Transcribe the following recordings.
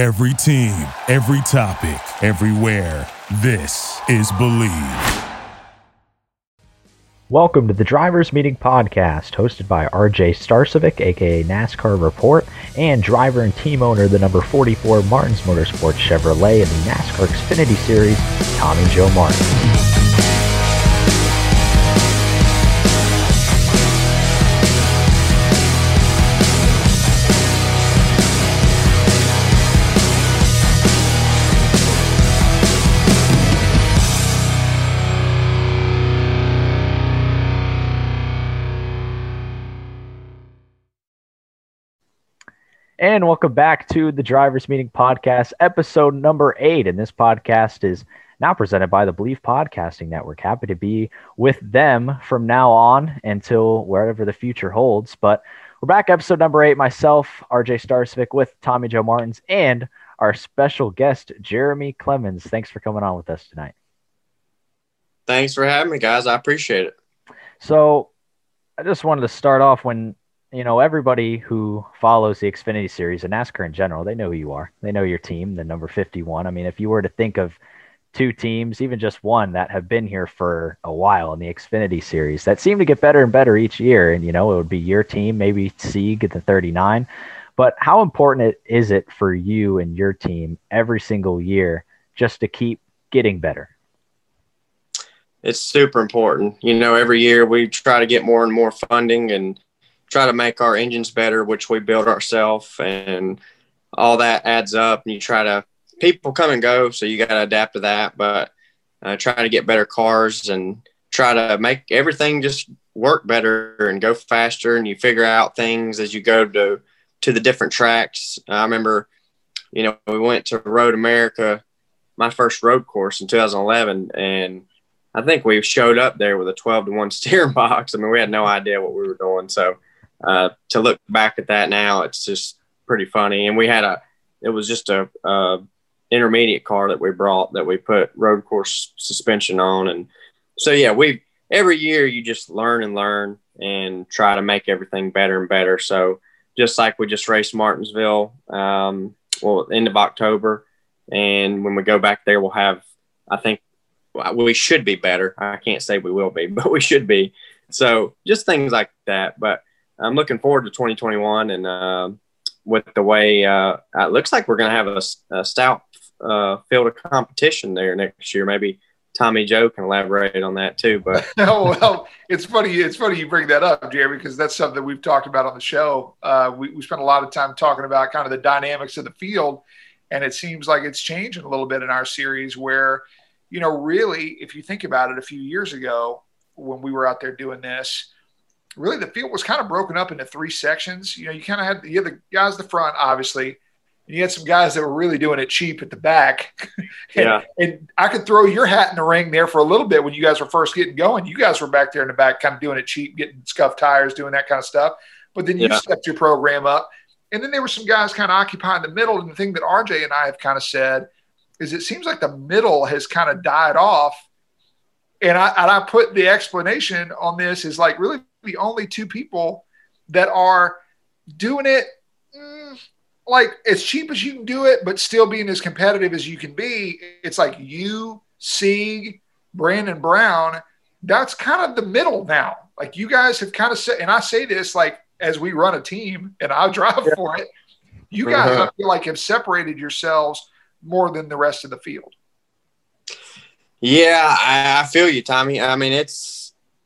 Every team, every topic, everywhere. This is Believe. Welcome to the Drivers Meeting Podcast, hosted by RJ Starcevic, aka NASCAR Report, and driver and team owner, the number 44 Martins Motorsports Chevrolet in the NASCAR Xfinity Series, Tommy Joe Martin. And welcome back to the Drivers Meeting Podcast, episode number eight. And this podcast is now presented by the Believe Podcasting Network. Happy to be with them from now on until wherever the future holds. But we're back, episode number eight. Myself, RJ Starcevic, with Tommy Joe Martins, and our special guest, Jeremy Clements. Thanks for coming on with us tonight. Thanks for having me, guys. I appreciate it. So, I just wanted to start off when you know, everybody who follows the Xfinity series and NASCAR in general, they know who you are. They know your team, the number 51. I mean, if you were to think of two teams, even just one that have been here for a while in the Xfinity series that seem to get better and better each year. And, you know, it would be your team, maybe Sieg at the 39. But how important is it for you and your team every single year just to keep getting better? It's super important. You know, every year we try to get more and more funding and try to make our engines better, which we build ourselves, and all that adds up. And you try to people come and go, so you got to adapt to that. But uh, trying to get better cars and try to make everything just work better and go faster. And you figure out things as you go to to the different tracks. I remember, you know, we went to Road America, my first road course in 2011, and I think we showed up there with a 12 to 1 steering box. I mean, we had no idea what we were doing. So uh, to look back at that now, it's just pretty funny. And we had a, it was just a, a intermediate car that we brought that we put road course suspension on. And so, yeah, we, every year you just learn and learn and try to make everything better and better. So just like we just raced Martinsville, um, well, end of October. And when we go back there, we'll have, I think we should be better. I can't say we will be, but we should be. So just things like that. But I'm looking forward to 2021 and uh, with the way uh, it looks like we're going to have a, a stout uh, field of competition there next year. Maybe Tommy Joe can elaborate on that too. But oh well, it's funny. It's funny you bring that up, Jerry, because that's something that we've talked about on the show. Uh, we, we spent a lot of time talking about kind of the dynamics of the field, and it seems like it's changing a little bit in our series. Where, you know, really, if you think about it, a few years ago when we were out there doing this, really the field was kind of broken up into three sections. You know, you kind of had you had the guys the front, obviously, and you had some guys that were really doing it cheap at the back. and, yeah. And I could throw your hat in the ring there for a little bit when you guys were first getting going. You guys were back there in the back, kind of doing it cheap, getting scuffed tires, doing that kind of stuff. But then you yeah. stepped your program up. And then there were some guys kind of occupying the middle. And the thing that RJ and I have kind of said is it seems like the middle has kind of died off. And I, and I put the explanation on this is like really the only two people that are doing it mm, like as cheap as you can do it, but still being as competitive as you can be. It's like you, Sieg, Brandon Brown. That's kind of the middle now. Like you guys have kind of said, and I say this like as we run a team and I drive yeah. for it. You guys, uh-huh. I feel like, have separated yourselves more than the rest of the field. Yeah, I, I feel you, Tommy. I mean, it's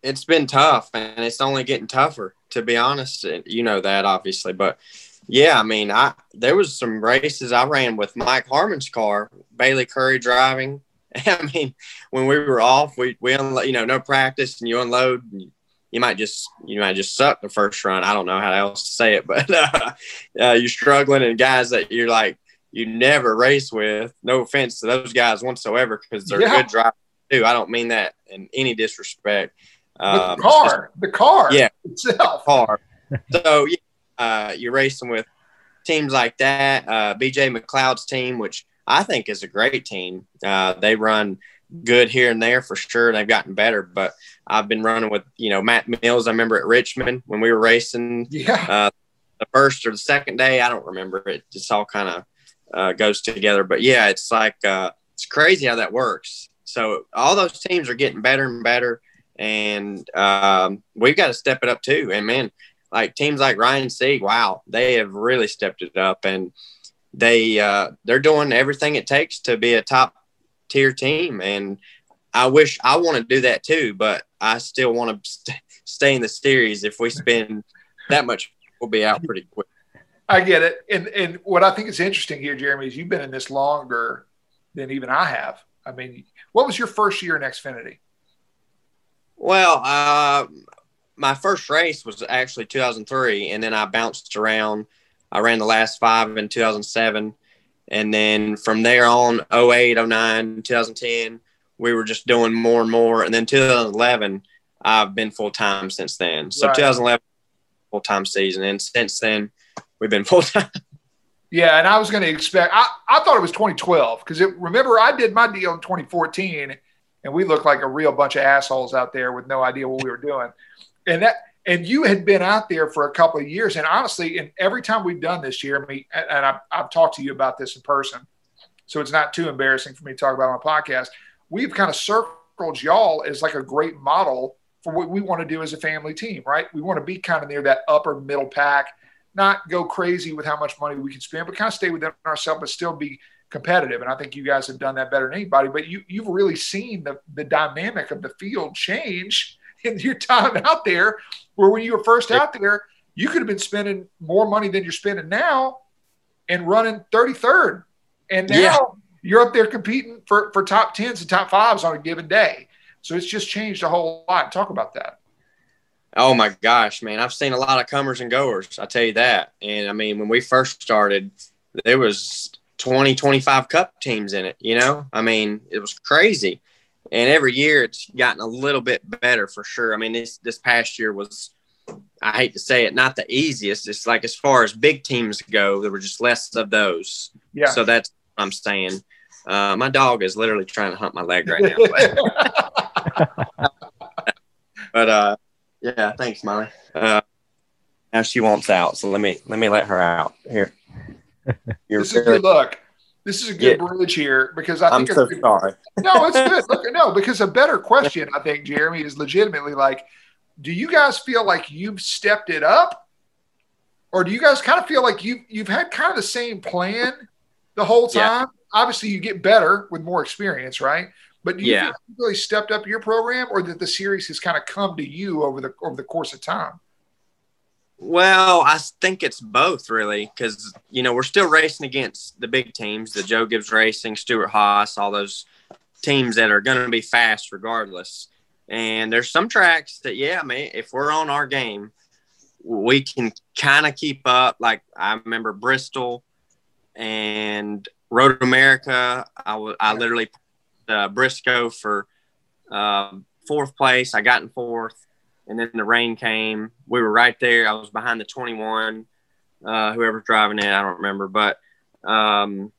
it's been tough and it's only getting tougher to be honest. You know that obviously but yeah i mean i there was some races i ran with mike harmon's car Bayley Currey driving. I mean when we were off we we unload, you know no practice and you unload and you might just you might just suck the first run. I don't know how else to say it but uh, uh, you're struggling and guys that you're like you never race with no offense to those guys whatsoever because they're yeah. good drivers too. I don't mean that in any disrespect um, the car, the car, yeah, itself. car. so uh, you're racing with teams like that. Uh, BJ McLeod's team, which I think is a great team. Uh, they run good here and there for sure. They've gotten better, but I've been running with you know Matt Mills. I remember at Richmond when we were racing. Yeah. Uh, the first or the second day, I don't remember it. Just all kind of uh, goes together. But yeah, it's like uh, it's crazy how that works. So all those teams are getting better and better, and um, we've got to step it up too. And man, like teams like Ryan Sieg, wow, they have really stepped it up, and they uh, they're doing everything it takes to be a top tier team. And I wish I want to do that too, but I still want to st- stay in the series. If we spend that much, we'll be out pretty quick. I get it. And and what I think is interesting here, Jeremy, is you've been in this longer than even I have. I mean, what was your first year in Xfinity? Well, uh, my first race was actually 2003, and then I bounced around. I ran the last five in 2007. And then from there on, 08, 09, 2010, we were just doing more and more. And then 2011, I've been full time since then. So right. 2011, full time season. And since then, we've been full time. Yeah, and I was going to expect. I, I thought it was 2012 because remember I did my deal in 2014, and we looked like a real bunch of assholes out there with no idea what we were doing. And that and you had been out there for a couple of years, and honestly, and every time we've done this, Jeremy, and, and I've, I've talked to you about this in person, so it's not too embarrassing for me to talk about on a podcast. We've kind of circled y'all as like a great model for what we want to do as a family team, right? We want to be kind of near that upper middle pack not go crazy with how much money we can spend, but kind of stay within ourselves, but still be competitive. And I think you guys have done that better than anybody. But you you've really seen the the dynamic of the field change in your time out there, where when you were first out there, you could have been spending more money than you're spending now and running 33rd. And now yeah. you're up there competing for, for top tens and top fives on a given day. So it's just changed a whole lot. Talk about that. Oh my gosh, man. I've seen a lot of comers and goers. I tell you that. And I mean, when we first started, there was 20, 25 cup teams in it, you know? I mean, it was crazy. And every year it's gotten a little bit better for sure. I mean, this this past year was I hate to say it, not the easiest. It's like as far as big teams go, there were just less of those. Yeah. So that's what I'm saying. Uh, my dog is literally trying to hunt my leg right now. But, but uh, yeah, thanks, Molly. Uh, now she wants out, so let me let me let her out here. This is good luck. This is a good yeah. bridge here because I think I'm so sorry. no, it's good. Look, no, because a better question I think, Jeremy, is legitimately like, do you guys feel like you've stepped it up, or do you guys kind of feel like you you've had kind of the same plan the whole time? Yeah. Obviously, you get better with more experience, right? But do you yeah. you really stepped up your program, or that the series has kind of come to you over the over the course of time? Well, I think it's both really, because you know we're still racing against the big teams, the Joe Gibbs Racing, Stewart-Haas, all those teams that are going to be fast regardless. And there's some tracks that, yeah, I mean, if we're on our game, we can kind of keep up. Like I remember Bristol and Road America. I, w- I literally uh, Briscoe for uh, fourth place. I got in fourth, and then the rain came. We were right there. I was behind the 21. Uh, whoever's driving it, I don't remember, but um,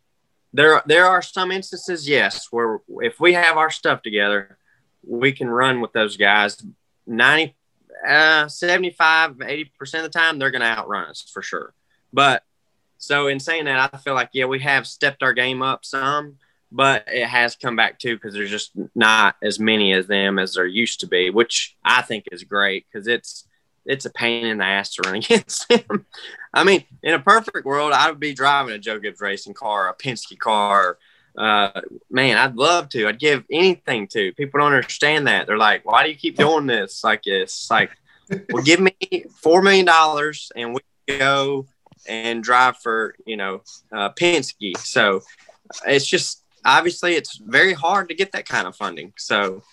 there there are some instances, yes, where if we have our stuff together, we can run with those guys. 90, uh, 75, 80 percent of the time, they're going to outrun us for sure. But so in saying that, I feel like yeah, we have stepped our game up some but it has come back too because there's just not as many as them as there used to be, which I think is great because it's it's a pain in the ass to run against them. I mean, in a perfect world, I would be driving a Joe Gibbs racing car, a Penske car. Uh, man, I'd love to. I'd give anything to. People don't understand that. They're like, "Why do you keep doing this?" Like it's like, well, give me four million dollars and we go and drive for you know uh, Penske. So it's just obviously it's very hard to get that kind of funding. So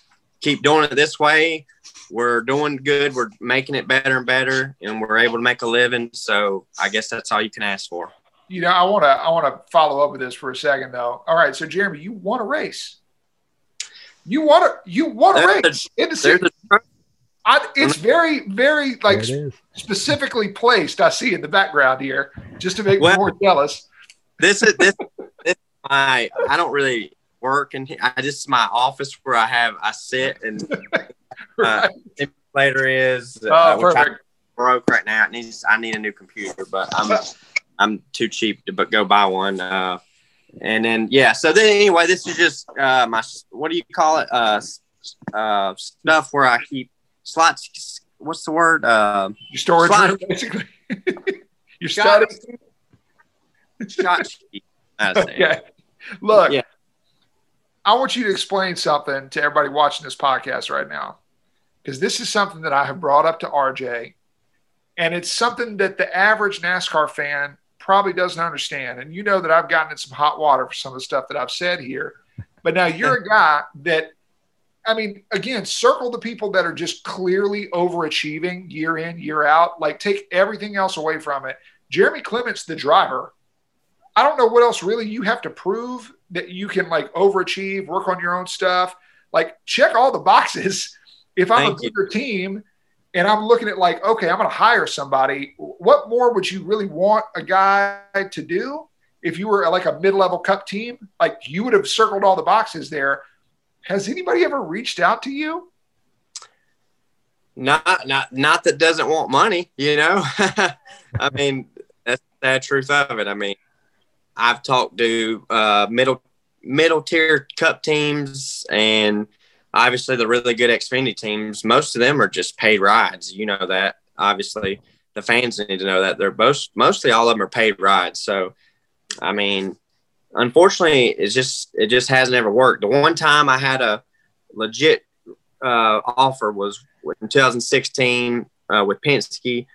keep doing it this way. We're doing good. We're making it better and better, and we're able to make a living. So I guess that's all you can ask for. You know, I want to I want to follow up with this for a second though. All right, so Jeremy, you want a race. You want to you want a race in the I, it's very, very like specifically placed. I see in the background here, just to make well, me more jealous. This is this my I don't really work and I just my office where I have I sit and uh, later is uh, oh, perfect. broke right now. It needs I need a new computer, but I'm I'm too cheap to but go buy one. Uh, and then yeah. So then anyway, this is just uh, my what do you call it? Uh, uh, stuff where I keep slots. What's the word? Uh, Your storage slot- room, basically. Your Shot- shot sheet. Okay. Look, Yeah. I want you to explain something to everybody watching this podcast right now. Because this is something that I have brought up to RJ. And it's something that the average NASCAR fan probably doesn't understand. And you know that I've gotten in some hot water for some of the stuff that I've said here. But now you're a guy that, I mean, again, circle the people that are just clearly overachieving year in, year out. Like, take everything else away from it. Jeremy Clements, the driver, I don't know what else really you have to prove that you can like overachieve, work on your own stuff. Like check all the boxes. If I'm Thank a you. bigger team and I'm looking at like, okay, I'm going to hire somebody. What more would you really want a guy to do if you were like a mid-level cup team? Like you would have circled all the boxes there. Has anybody ever reached out to you? not not not that doesn't want money you know i mean that's the sad truth of it i mean i've talked to uh middle middle tier cup teams and obviously the really good xfinity teams most of them are just paid rides. You know that. Obviously the fans need to know that. They're most mostly all of them are paid rides. So i mean unfortunately it's just it just hasn't ever worked. The one time i had a legit uh, offer was in 2016 uh, with Penske.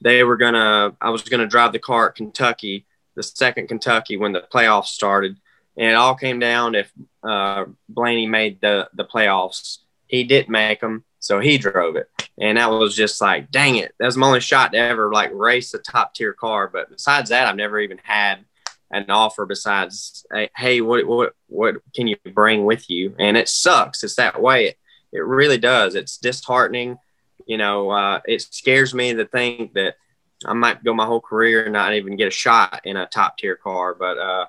They were gonna, I was gonna drive the car at Kentucky, the second Kentucky when the playoffs started, and it all came down if uh, Blaney made the the playoffs. He didn't make them, so he drove it, and that was just like, dang it, that was my only shot to ever like race a top tier car. But besides that, I've never even had an offer besides, hey, what what what can you bring with you? And it sucks. It's that way. It really does. It's disheartening. You know, uh, it scares me to think that I might go my whole career and not even get a shot in a top tier car. But, uh,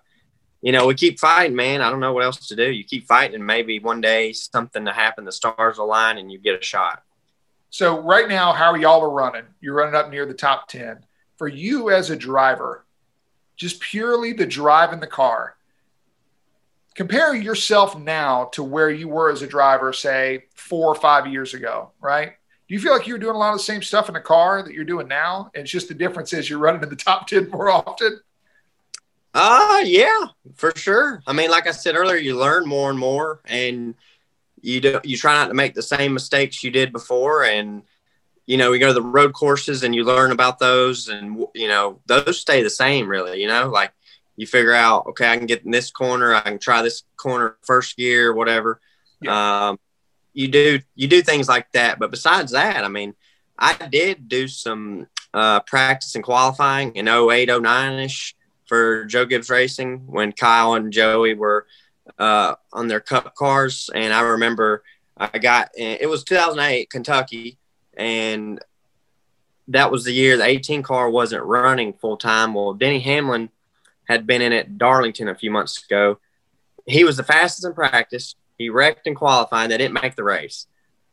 you know, we keep fighting, man. I don't know what else to do. You keep fighting, and maybe one day something to happen, the stars align, and you get a shot. So right now, how y'all are running? You're running up near the top 10. For you as a driver, just purely the drive in the car, compare yourself now to where you were as a driver, say four or five years ago, right? Do you feel like you're doing a lot of the same stuff in the car that you're doing now? It's just the difference is you're running in the top 10 more often. Uh yeah, for sure. I mean, like I said earlier, you learn more and more and you do you try not to make the same mistakes you did before and you know, you go to the road courses and you learn about those and you know, those stay the same really, you know, like you figure out, okay, I can get in this corner, I can try this corner first gear, whatever. Um you do you do things like that, but besides that, I mean, I did do some uh practice and qualifying in 08, 09 ish for Joe Gibbs Racing when Kyle and Joey were uh, on their cup cars. And I remember I got it was 2008 Kentucky, and that was the year the 18 car wasn't running full time. Well, Denny Hamlin had been in at Darlington a few months ago. He was the fastest in practice. He wrecked in qualifying. They didn't make the race.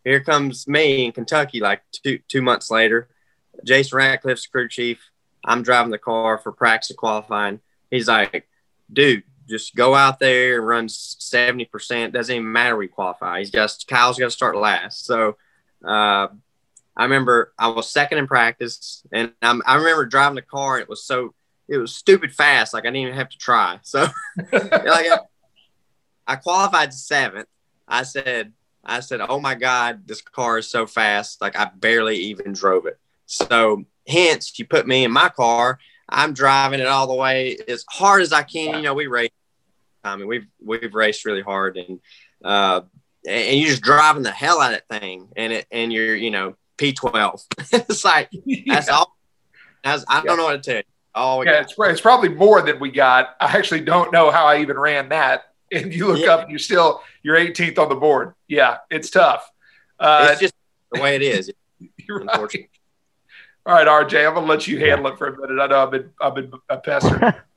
Here comes me in Kentucky like two two months later. Jason Ratcliff's crew chief. I'm driving the car for practice qualifying. He's like, dude, just go out there and run 70%. Doesn't even matter we qualify. He's just, Kyle's to start last. So uh, I remember I was second in practice and I'm, I remember driving the car it was so, it was stupid fast. Like I didn't even have to try. So like, I, qualified seventh. I said, I said, oh my God, this car is so fast. Like I barely even drove it. So hence you put me in my car. I'm driving it all the way as hard as I can. You know, we race. I mean, we've we've raced really hard, and uh, and you're just driving the hell out of that thing, and it and you're you know P12. it's like that's all. That's, I don't know what to tell you. Oh, yeah, it's, it's probably more than we got. I actually don't know how I even ran that. And you look Yeah. up, you're still you're 18th on the board. Yeah, it's tough. Uh, it's just the way it is. you're right. unfortunate. All right, RJ, I'm gonna let you handle it for a minute. I know I've been I've been a pester.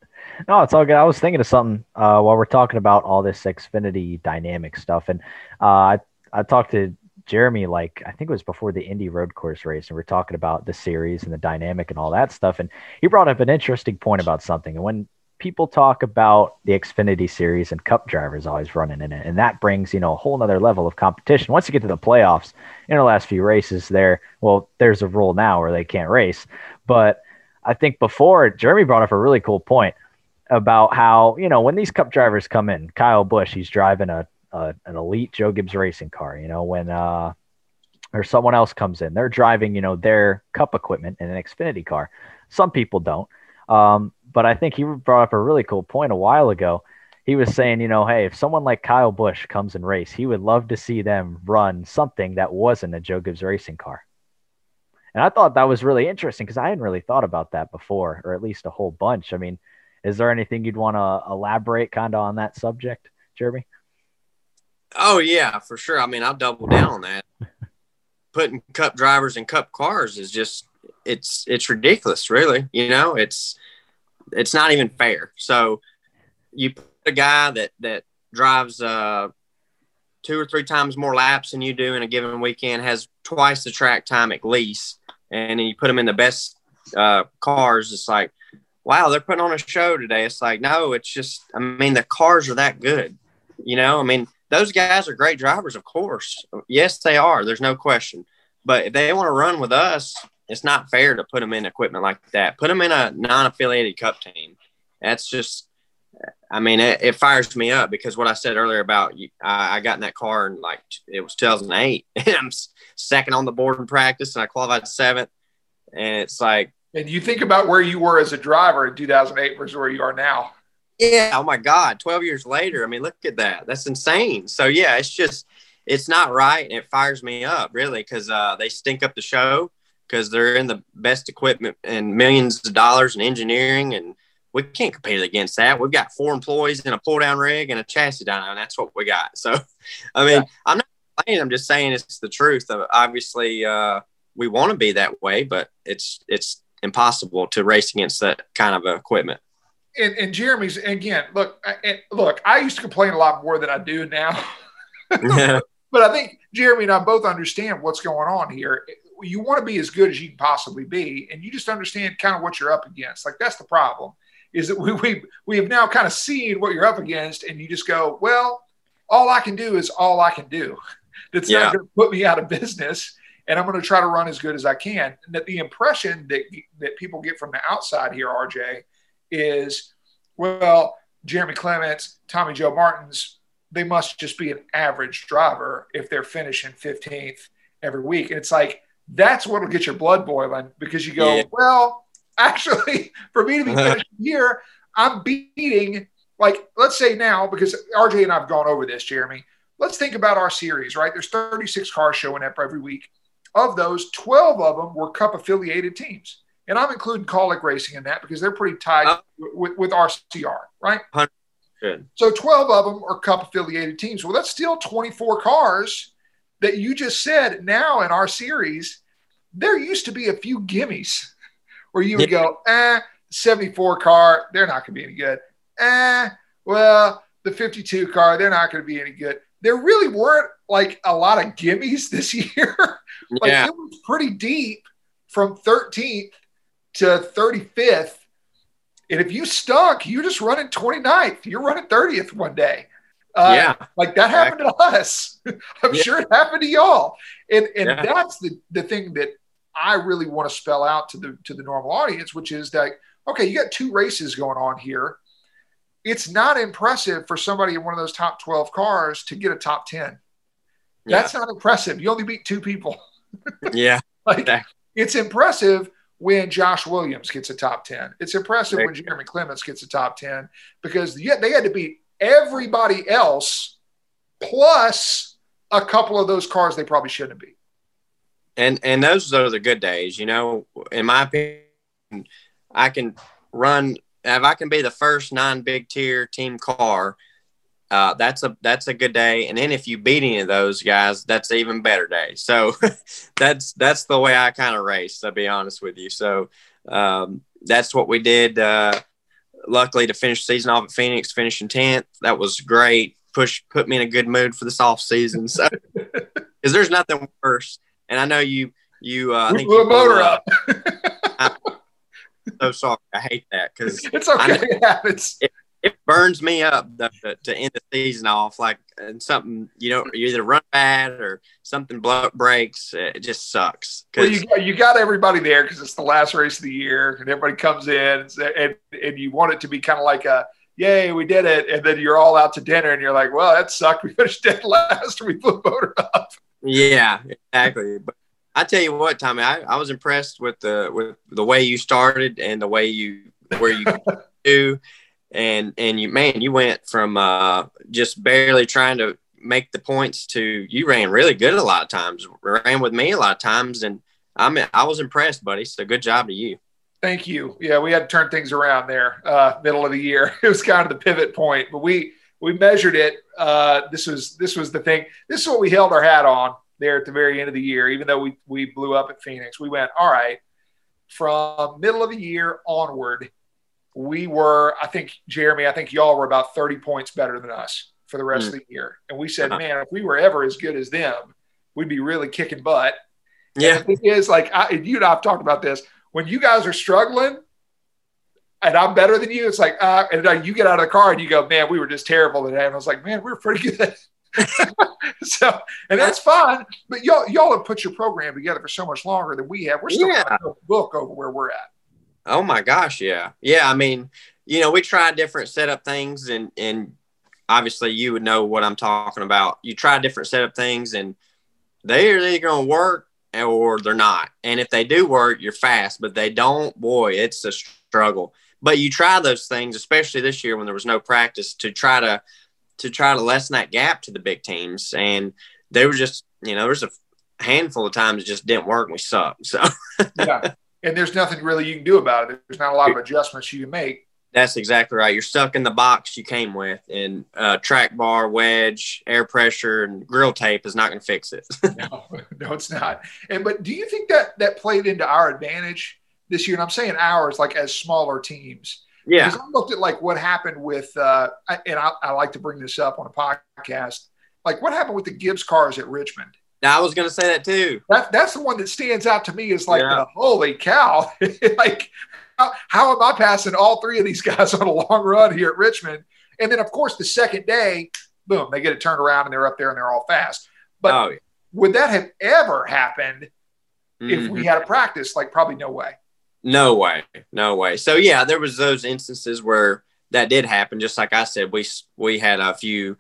No, it's all good. I was thinking of something uh, while we're talking about all this Xfinity dynamic stuff, and uh, I I talked to Jeremy like I think it was before the Indy Road Course race, and we're talking about the series and the dynamic and all that stuff, and he brought up an interesting point about something. And when people talk about the Xfinity series and cup drivers always running in it. And that brings, you know, a whole nother level of competition. Once you get to the playoffs in the last few races there, well, there's a rule now where they can't race. But I think before Jeremy brought up a really cool point about how, you know, when these cup drivers come in, Kyle Busch, he's driving a, a an elite Joe Gibbs racing car, you know, when uh or someone else comes in, they're driving, you know, their cup equipment in an Xfinity car. Some people don't. Um, but I think he brought up a really cool point a while ago. He was saying, you know, hey, if someone like Kyle Busch comes and race, he would love to see them run something that wasn't a Joe Gibbs racing car. And I thought that was really interesting because I hadn't really thought about that before, or at least a whole bunch. I mean, is there anything you'd want to elaborate kind of on that subject, Jeremy? Oh yeah, for sure. I mean, I'll double down on that. Putting cup drivers in cup cars is just it's it's ridiculous, really. You know, it's it's not even fair. So you put a guy that that drives uh, two or three times more laps than you do in a given weekend, has twice the track time at least, and then you put them in the best uh, cars. It's like, wow, they're putting on a show today. It's like, no, it's just, I mean, the cars are that good. You know, I mean, those guys are great drivers, of course. Yes, they are. There's no question. But if they want to run with us, it's not fair to put them in equipment like that. Put them in a non-affiliated cup team. That's just, I mean, it, it fires me up because what I said earlier about I, I got in that car and like it was 2008 and I'm second on the board in practice and I qualified seventh. And it's like, and you think about where you were as a driver in 2008 versus where you are now. Yeah. Oh my God. 12 years later. I mean, look at that. That's insane. So yeah, it's just, it's not right. And it fires me up really because uh, they stink up the show because they're in the best equipment and millions of dollars in engineering and we can't compete against that. We've got four employees in a pull down rig and a chassis dyno, and that's what we got. So, I mean, yeah. I'm not saying, I'm just saying it's the truth. Obviously, uh, we want to be that way, but it's it's impossible to race against that kind of equipment. And, and Jeremy's again, look, I, look, I used to complain a lot more than I do now. but I think Jeremy and I both understand what's going on here you want to be as good as you can possibly be, and you just understand kind of what you're up against. Like that's the problem is that we we we have now kind of seen what you're up against, and you just go, well, all I can do is all I can do. That's yeah. not going to put me out of business, and I'm going to try to run as good as I can. And that the impression that that people get from the outside here, RJ, is well, Jeremy Clements, Tommy Joe Martins, they must just be an average driver if they're finishing 15th every week. And it's like that's what'll get your blood boiling because you go, yeah. well, actually, for me to be finished here, I'm beating like let's say now because RJ and I've gone over this, Jeremy. Let's think about our series, right? There's 36 cars showing up every week. Of those, 12 of them were Cup affiliated teams, and I'm including Kaulig Racing in that because they're pretty tied uh, with, with RCR, right? Good. So 12 of them are Cup affiliated teams. Well, that's still 24 cars that you just said now in our series, there used to be a few gimmies where you would go, eh, 74 car, they're not going to be any good. Eh, well, the 52 car, they're not going to be any good. There really weren't like a lot of gimmies this year. like yeah. it was pretty deep from 13th to 35th. And if you stunk, you're just running 29th. You're running 30th one day. Uh, yeah, like that happened to us. I'm yeah. sure it happened to y'all. And and yeah. that's the the thing that I really want to spell out to the to the normal audience, which is that okay, you got two races going on here. It's not impressive for somebody in one of those top 12 cars to get a top 10. That's yeah. not impressive. You only beat two people. yeah. like, it's impressive when Josh Williams gets a top 10. It's impressive when Jeremy Clements gets a top 10 because yet they had to beat everybody else plus a couple of those cars they probably shouldn't be. And and those are the good days, you know. In my opinion, I can run if I can be the first non big tier team car. Uh, that's a that's a good day, and then if you beat any of those guys, that's even better day. So that's that's the way I kind of race. To be honest with you, so um, that's what we did. Uh, luckily to finish the season off at Phoenix, finishing 10th. That was great. Push put me in a good mood for this off season. So because there's nothing worse. And I know you you uh, I think blew a motor up. so sorry. I hate that because it's okay. It happens. It, it burns me up to, to, end the season off like and something you know you either run bad or something blow, breaks it just sucks well, you, you got everybody there because it's the last race of the year and everybody comes in and, and, you want it to be kind of like a yay we did it and then you're all out to dinner and you're like well that sucked. We finished dead last. We flew motor up. Yeah exactly. But I tell you what, Tommy, I, I was impressed with the with the way you started and the way you where you do and and you man, you went from uh, just barely trying to make the points to you ran really good a lot of times. Ran with me a lot of times, and I mean I was impressed, buddy. So good job to you. Thank you. Yeah, we had to turn things around there, uh, middle of the year. It was kind of the pivot point, but we we measured it. Uh, this was this was the thing. This is what we held our hat on there at the very end of the year. Even though we we blew up at Phoenix, we went all right from middle of the year onward we were, I think, Jeremy, I think y'all were about 30 points better than us for the rest mm. of the year. And we said, uh-huh. man, if we were ever as good as them, we'd be really kicking butt. Yeah. And the thing is, like, I, you and I have talked about this. When you guys are struggling, and I'm better than you, it's like, uh, and uh, you get out of the car and you go, man, we were just terrible today. And I was like, man, we are pretty good. so, and that's fine. But y'all, y'all have put your program together for so much longer than we have. We're still yeah. book over where we're at. Oh my gosh, yeah, yeah. I mean, you know, we try different setup things, and and obviously you would know what I'm talking about. You try different setup things, and they're either going to work or they're not. And if they do work, you're fast. But they don't, boy, it's a struggle. But you try those things, especially this year when there was no practice, to try to to try to lessen that gap to the big teams. And they were just, you know, there's a handful of times it just didn't work and we sucked. So yeah and there's nothing really you can do about it. There's not a lot of adjustments you can make. That's exactly right. You're stuck in the box you came with, and uh, track bar, wedge, air pressure, and grill tape is not going to fix it. no, no, it's not. And but do you think that that played into our advantage this year? And I'm saying ours, like as smaller teams. Yeah. Because I looked at like what happened with, uh, and I, I like to bring this up on a podcast. Like what happened with the Gibbs cars at Richmond? I was going to say that too. That, that's the one that stands out to me is like, yeah. holy cow. like, how, how am I passing all three of these guys on a long run here at Richmond? And then, of course, the second day, boom, they get it turned around and they're up there and they're all fast. But oh, yeah. would that have ever happened mm-hmm. if we mm-hmm. had a practice? Like, probably no way. No way. No way. So, yeah, there was those instances where that did happen. Just like I said, we, we had a few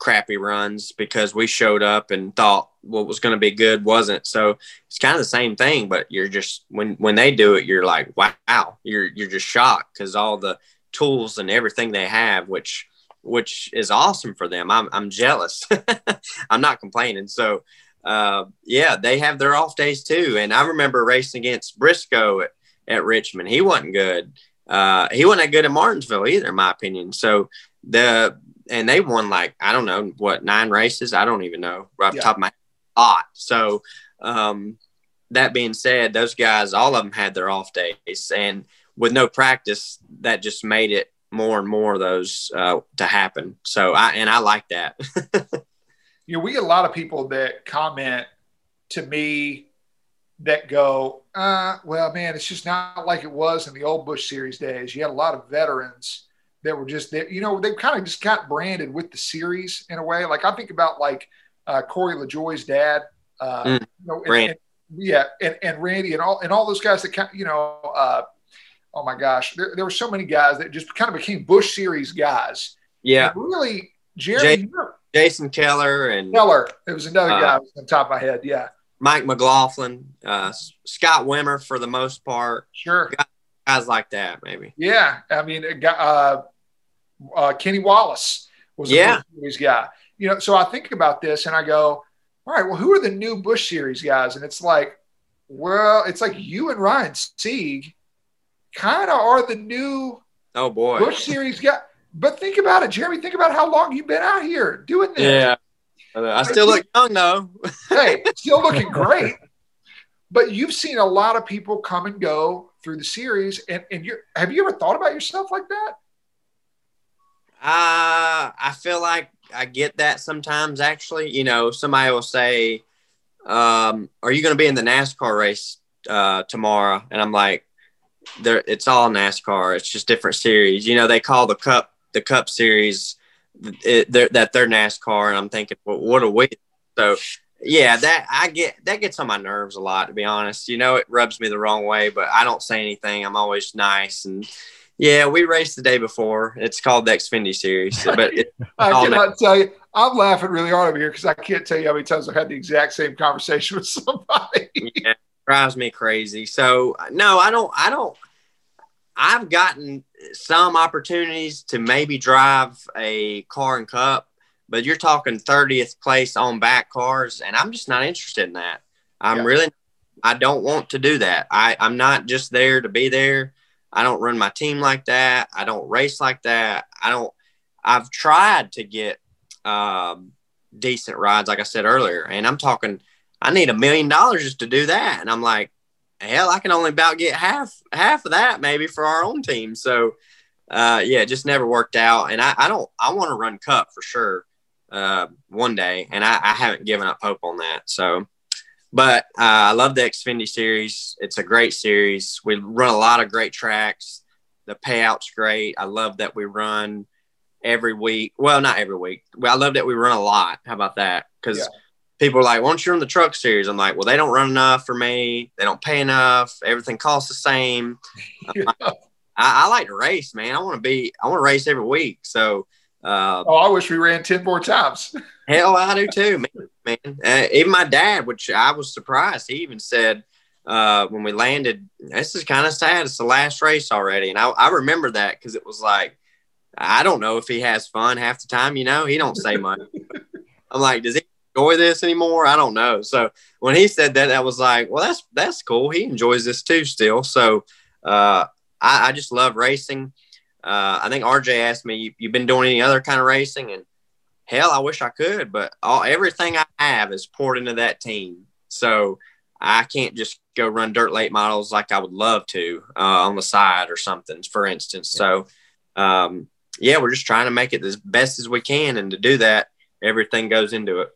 crappy runs because we showed up and thought what was going to be good wasn't. So it's kind of the same thing, but you're just when when they do it, you're like, wow, you're you're just shocked because all the tools and everything they have, which which is awesome for them. I'm I'm jealous. I'm not complaining. So uh, yeah, they have their off days too. And I remember racing against Briscoe at, at Richmond. He wasn't good. Uh, he wasn't that good at Martinsville either, in my opinion. So the and they won like I don't know what nine races. I don't even know right off yeah. the top of my head. So um, that being said, those guys, all of them had their off days, and with no practice, that just made it more and more of those uh, to happen. So I and I like that. you know, we get a lot of people that comment to me that go, uh, well, man, it's just not like it was in the old Busch Series days. You had a lot of veterans that were just there. You know, they kind of just got branded with the series in a way. Like I think about like uh, Corey LaJoie's dad. Uh, mm, you know, and, and, yeah, and, and Randy and all and all those guys that kind, you know, uh, oh my gosh, there, there were so many guys that just kind of became Busch Series guys. Yeah, and really. Jay, Jason Keller and Keller. It was another uh, guy on top of my head. Yeah. Mike McLaughlin, uh, Scott Wimmer for the most part. Sure. Guys like that, maybe. Yeah. I mean, uh, uh, Kenny Wallace was a yeah. Busch Series guy. You know, so I think about this and I go, all right, well, who are the new Busch Series guys? And it's like, well, it's like you and Ryan Sieg kind of are the new oh boy Busch Series guy. But think about it, Jeremy. Think about how long you've been out here doing this. Yeah, I still look young though. hey, still looking great. But you've seen a lot of people come and go through the series, and and you have you ever thought about yourself like that? Uh, I feel like I get that sometimes. Actually, you know, somebody will say, um, "Are you going to be in the NASCAR race uh, tomorrow?" And I'm like, there it's all NASCAR. It's just different series. You know, they call the Cup the Cup Series it, they're, that they're NASCAR, and I'm thinking, well, what are we? So yeah, that I get that gets on my nerves a lot. To be honest, you know, it rubs me the wrong way, but I don't say anything. I'm always nice and. Yeah, we raced the day before. It's called the Xfinity Series. But I cannot tell you. I'm laughing really hard over here because I can't tell you how many times I've had the exact same conversation with somebody. yeah, drives me crazy. So no, I don't. I don't. I've gotten some opportunities to maybe drive a car and cup, but you're talking 30th place on back cars, and I'm just not interested in that. I'm yeah. really, I don't want to do that. I, I'm not just there to be there. I don't run my team like that. I don't race like that. I don't, I've tried to get um, decent rides, like I said earlier, and I'm talking, I need a million dollars just to do that. And I'm like, hell, I can only about get half half of that maybe for our own team. So uh, yeah, it just never worked out. And I, I don't I want to run cup for sure uh, one day, and I, I, haven't given up hope on that. So, but uh, I love the Xfinity series. It's a great series. We run a lot of great tracks. The payout's great. I love that we run every week. Well, not every week. Well, I love that we run a lot. How about that? Because yeah people are like, "Why don't you run the truck series?" I'm like, "Well, they don't run enough for me. They don't pay enough. Everything costs the same." I, I, like to race, man. I want to be. I want to race every week. So. Uh, oh, I wish we ran ten more times. hell, I do too, man. man. Uh, even my dad, which I was surprised, he even said uh, when we landed, "This is kind of sad. It's the last race already." And I, I remember that because it was like, I don't know if he has fun half the time. You know, he don't say much. I'm like, does he enjoy this anymore? I don't know. So when he said that, I was like, well, that's that's cool. He enjoys this too still. So uh, I, I, just love racing. Uh, I think RJ asked me, you, "You've been doing any other kind of racing?" And hell, I wish I could, but all everything I have is poured into that team. So I can't just go run dirt late models like I would love to uh, on the side or something, for instance. So, um, yeah, we're just trying to make it as best as we can, and to do that, everything goes into it.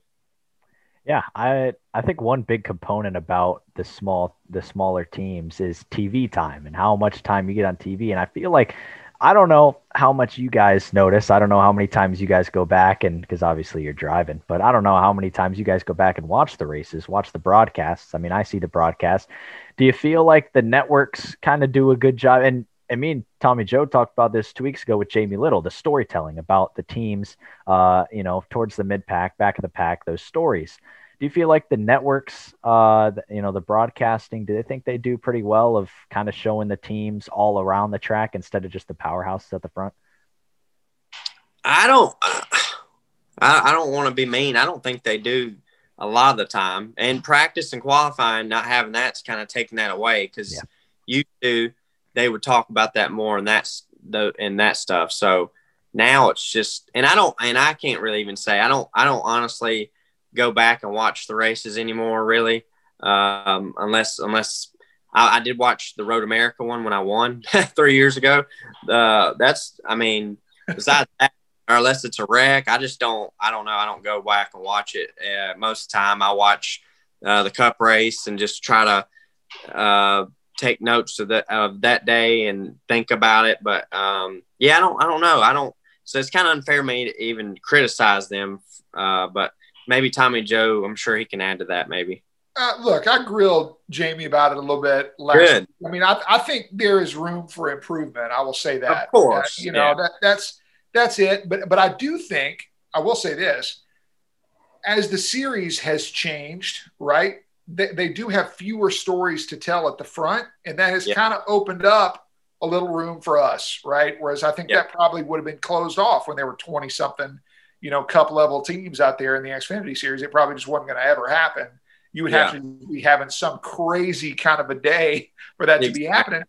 Yeah, I I think one big component about the small the smaller teams is TV time and how much time you get on TV. And I feel like I don't know how much you guys notice. I don't know how many times you guys go back and because obviously you're driving, but I don't know how many times you guys go back and watch the races, watch the broadcasts. I mean, I see the broadcast. Do you feel like the networks kind of do a good job? And and me and Tommy Joe talked about this two weeks ago with Jamie Little, the storytelling about the teams, uh, you know, towards the mid pack, back of the pack, those stories. Do you feel like the networks, uh, you know, the broadcasting, do they think they do pretty well of kind of showing the teams all around the track instead of just the powerhouses at the front? I don't, I, I don't want to be mean. I don't think they do a lot of the time. And practice and qualifying, not having that's kind of taking that away because yeah. you do they would talk about that more and that's the and that stuff. So now it's just and I don't and I can't really even say I don't I don't honestly go back and watch the races anymore really um, unless unless I, I, did watch the Road America one when I won three years ago. Uh, that's I mean besides that or unless it's a wreck I just don't I don't know I don't go back and watch it. Uh, most of the time I watch uh, the Cup race and just try to uh, take notes of that of that day and think about it. But um, yeah, I don't I don't know. I don't. So it's kind of unfair me to even criticize them. Uh, but maybe Tommy Joe, I'm sure he can add to that. Maybe. Uh, look, I grilled Jamie about it a little bit. Last Good. I mean, I, I think there is room for improvement. I will say that. Of course, you know that that's that's it. But but I do think I will say this: as the series has changed, right? they, they do have fewer stories to tell at the front, and that has yeah. kind of opened up a little room for us, right? Whereas I think yeah. that probably would have been closed off when there were 20 something, you know, cup level teams out there in the Xfinity series. It probably just wasn't going to ever happen. You would yeah. have to be having some crazy kind of a day for that to be happening.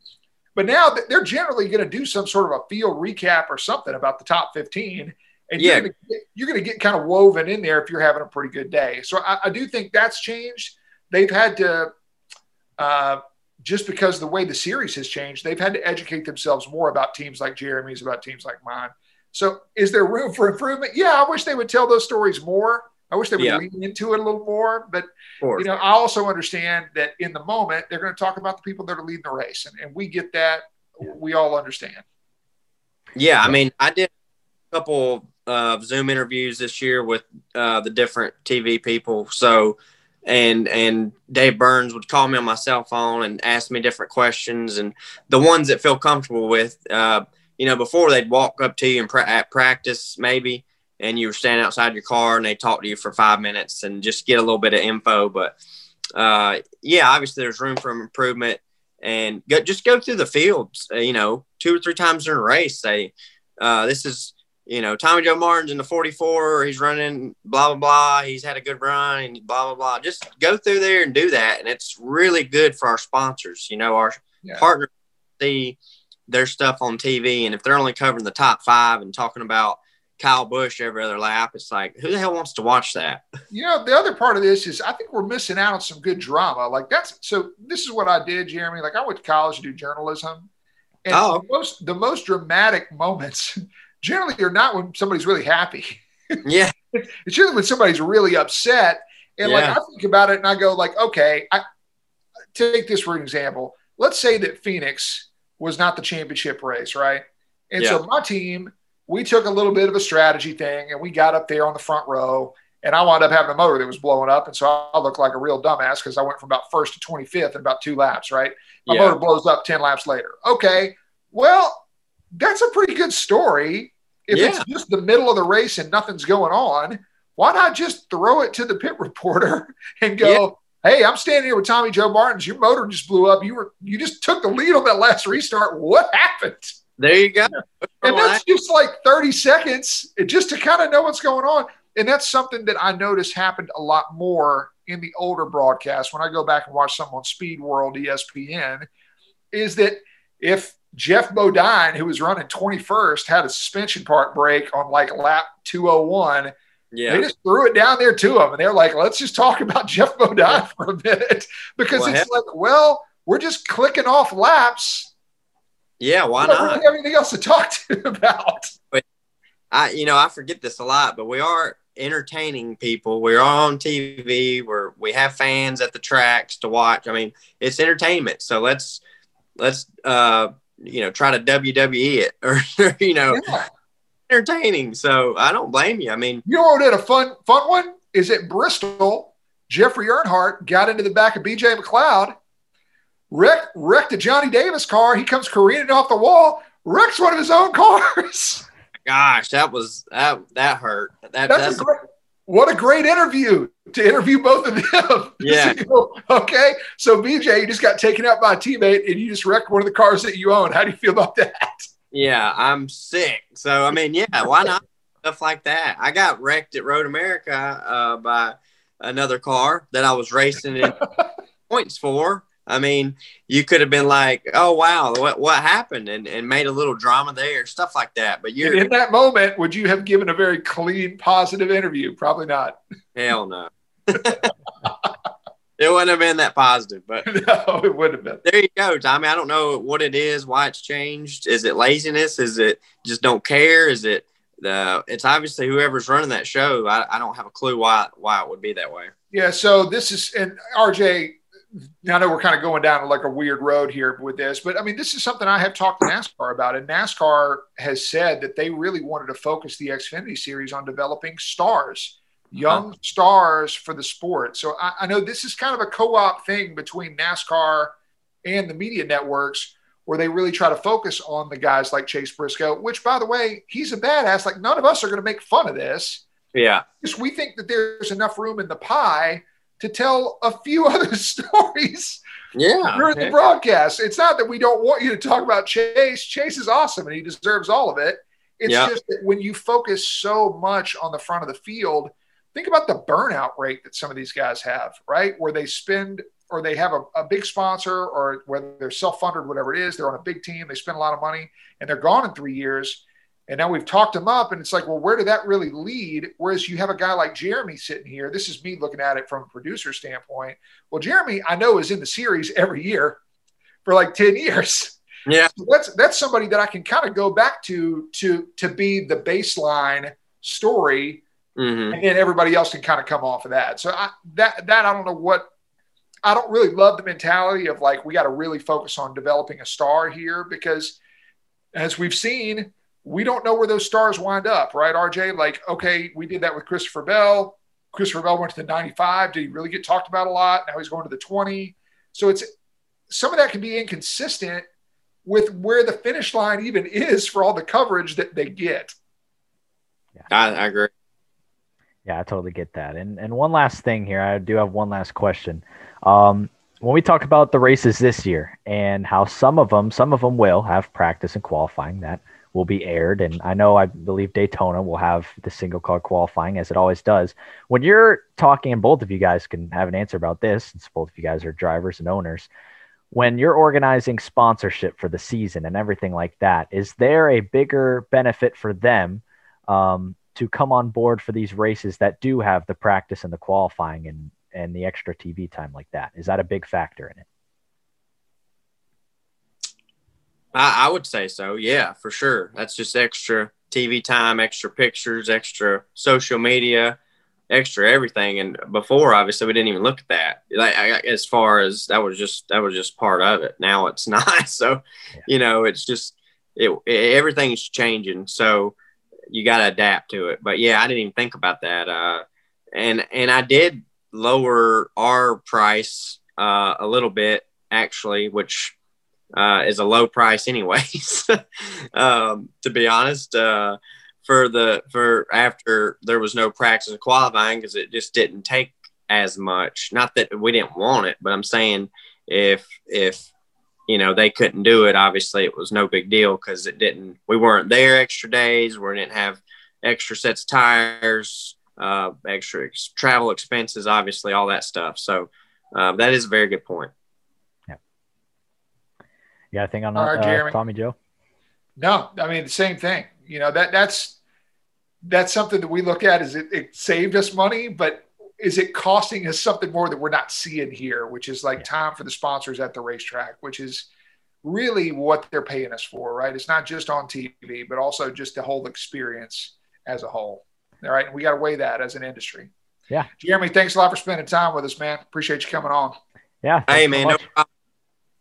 But now they're generally going to do some sort of a field recap or something about the top 15. And yeah. you're going to get kind of woven in there if you're having a pretty good day. So I, I do think that's changed they've had to uh, just because the way the series has changed, they've had to educate themselves more about teams like Jeremy's, about teams like mine. So, is there room for improvement? Yeah, I wish they would tell those stories more. I wish they would yeah. lean into it a little more. But you know, I also understand that in the moment they're going to talk about the people that are leading the race, and, and we get that. We all understand. Yeah, I mean, I did a couple of Zoom interviews this year with uh, the different TV people. So, and and Dave Burns would call me on my cell phone and ask me different questions, and the ones that feel comfortable with. Uh, you know, before they'd walk up to you and pra- at practice maybe, and you were standing outside your car and they talk to you for five minutes and just get a little bit of info. But uh, yeah, obviously there's room for improvement and go, just go through the fields, uh, you know, two or three times during a race. Say, uh, this is, you know, Tommy Joe Martins in the 44, he's running blah, blah, blah. He's had a good run and blah, blah, blah. Just go through there and do that. And it's really good for our sponsors, you know, our yeah. partners see their stuff on TV. And if they're only covering the top five and talking about, Kyle Busch every other lap. It's like, who the hell wants to watch that? You know, the other part of this is I think we're missing out on some good drama. Like that's so this is what I did, Jeremy. Like I went to college to do journalism. And oh. the most the most dramatic moments generally are not when somebody's really happy. Yeah. it's usually when somebody's really upset. And yeah. like I think about it and I go, like, okay, I take this for an example. Let's say that Phoenix was not the championship race, right? And yeah. so my team we took a little bit of a strategy thing and we got up there on the front row and I wound up having a motor that was blowing up. And so I looked like a real dumbass because I went from about first to 25th in about two laps, right? My yeah. motor blows up 10 laps later. Okay. Well, that's a pretty good story. If yeah. it's just the middle of the race and nothing's going on, why not just throw it to the pit reporter and go. Hey, I'm standing here with Tommy Joe Martins. Your motor just blew up. You were you just took the lead on that last restart. What happened? There you go. And that's just like 30 seconds eh, just to kind of know what's going on. And that's something that I noticed happened a lot more in the older broadcast when I go back and watch some on Speed World, ESPN, is that if Geoff Bodine, who was running 21st, had a suspension part break on like lap 201, yeah. They just threw it down there to them. And they're like, let's just talk about Geoff Bodine for a minute. Because well, it's like, well, we're just clicking off laps yeah, why not? not? Really anything else to talk to about? But I, you know, I forget this a lot, but we are entertaining people. We're on TV. We're we have fans at the tracks to watch. I mean, it's entertainment. So let's let's uh you know try to WWE it or you know yeah. Entertaining. So I don't blame you. I mean, you know what did a fun fun one is at Bristol. Jeffrey Earnhardt got into the back of BJ McLeod wrecked, wrecked a Johnny Davis car. He comes careening off the wall, wrecks one of his own cars. Gosh, that was that that hurt. That, that's, that's a great, what a great interview to interview both of them. Yeah. okay. So BJ, you just got taken out by a teammate and you just wrecked one of the cars that you own. How do you feel about that? Yeah, I'm sick. So I mean, yeah, why not stuff like that? I got wrecked at Road America uh, by another car that I was racing in points for I mean, you could have been like, "Oh wow, what what happened?" and and made a little drama there, stuff like that. But you in that moment, would you have given a very clean, positive interview? Probably not. Hell no. it wouldn't have been that positive, but no, it would have been. There you go, Tommy. I don't know what it is, why it's changed. Is it laziness? Is it just don't care? Is it the? It's obviously whoever's running that show. I, I don't have a clue why why it would be that way. Yeah. So this is and RJ I know we're kind of going down like a weird road here with this, but I mean, this is something I have talked to NASCAR about. And NASCAR has said that they really wanted to focus the Xfinity series on developing stars, young huh. stars for the sport. So I, I know this is kind of a co op thing between NASCAR and the media networks where they really try to focus on the guys like Chase Briscoe, which, by the way, he's a badass. Like, none of us are going to make fun of this. Yeah. Because we think that there's enough room in the pie to tell a few other stories yeah, during the broadcast. It's not that we don't want you to talk about Chase. Chase is awesome and he deserves all of it. It's yeah. just that when you focus so much on the front of the field, think about the burnout rate that some of these guys have, right? Where they spend or they have a, a big sponsor or whether they're self-funded, whatever it is, they're on a big team, they spend a lot of money and they're gone in three years and now we've talked them up, and it's like, well, where did that really lead? Whereas you have a guy like Jeremy sitting here. This is me looking at it from a producer standpoint. Well, Jeremy, I know is in the series every year for like 10 years. Yeah. So that's that's somebody that I can kind of go back to to to be the baseline story Mm-hmm. and then everybody else can kind of come off of that. So I, that that I don't know what I don't really love the mentality of like we got to really focus on developing a star here because as we've seen, we don't know where those stars wind up, right? RJ, like okay, we did that with Christopher Bell. Christopher Bell went to the 95. Did he really get talked about a lot? Now he's going to the 20. So it's some of that can be inconsistent with where the finish line even is for all the coverage that they get. I, I agree. Yeah, I totally get that. And and one last thing here, I do have one last question. Um, when we talk about the races this year and how some of them, some of them will have practice and qualifying that will be aired, and I know I believe Daytona will have the single car qualifying as it always does. When you're talking, and both of you guys can have an answer about this, since both of you guys are drivers and owners. When you're organizing sponsorship for the season and everything like that, is there a bigger benefit for them um, to come on board for these races that do have the practice and the qualifying and and the extra TV time like that? Is that a big factor in it? I, I would say so. Yeah, for sure. That's just extra TV time, extra pictures, extra social media, extra everything. And before, obviously, we didn't even look at that. Like I, as far as that was just that was just part of it. Now it's not. So, Yeah. you know, it's just it, it everything's changing. So you got to adapt to it. But yeah, I didn't even think about that. Uh, and and I did lower our price uh, a little bit actually, which uh, is a low price anyways. um, to be honest, uh, for the for after there was no practice and qualifying because it just didn't take as much. Not that we didn't want it, but I'm saying if if you know they couldn't do it, obviously it was no big deal because it didn't. We weren't there extra days. We didn't have extra sets of tires, uh, extra ex- travel expenses, obviously all that stuff. So uh, that is a very good point. You got a thing on All right, uh, Jeremy. Tommy Joe? No, I mean the same thing. You know that that's that's something that we look at. Is it, it saved us money, but is it costing us something more that we're not seeing here, which is like Yeah. time for the sponsors at the racetrack, which is really what they're paying us for, right? It's not just on TV, but also just the whole experience as a whole. All right, and we got to weigh that as an industry. Yeah. Jeremy, thanks a lot for spending time with us, man. Appreciate you coming on. Yeah. Hey thanks so man, no problem.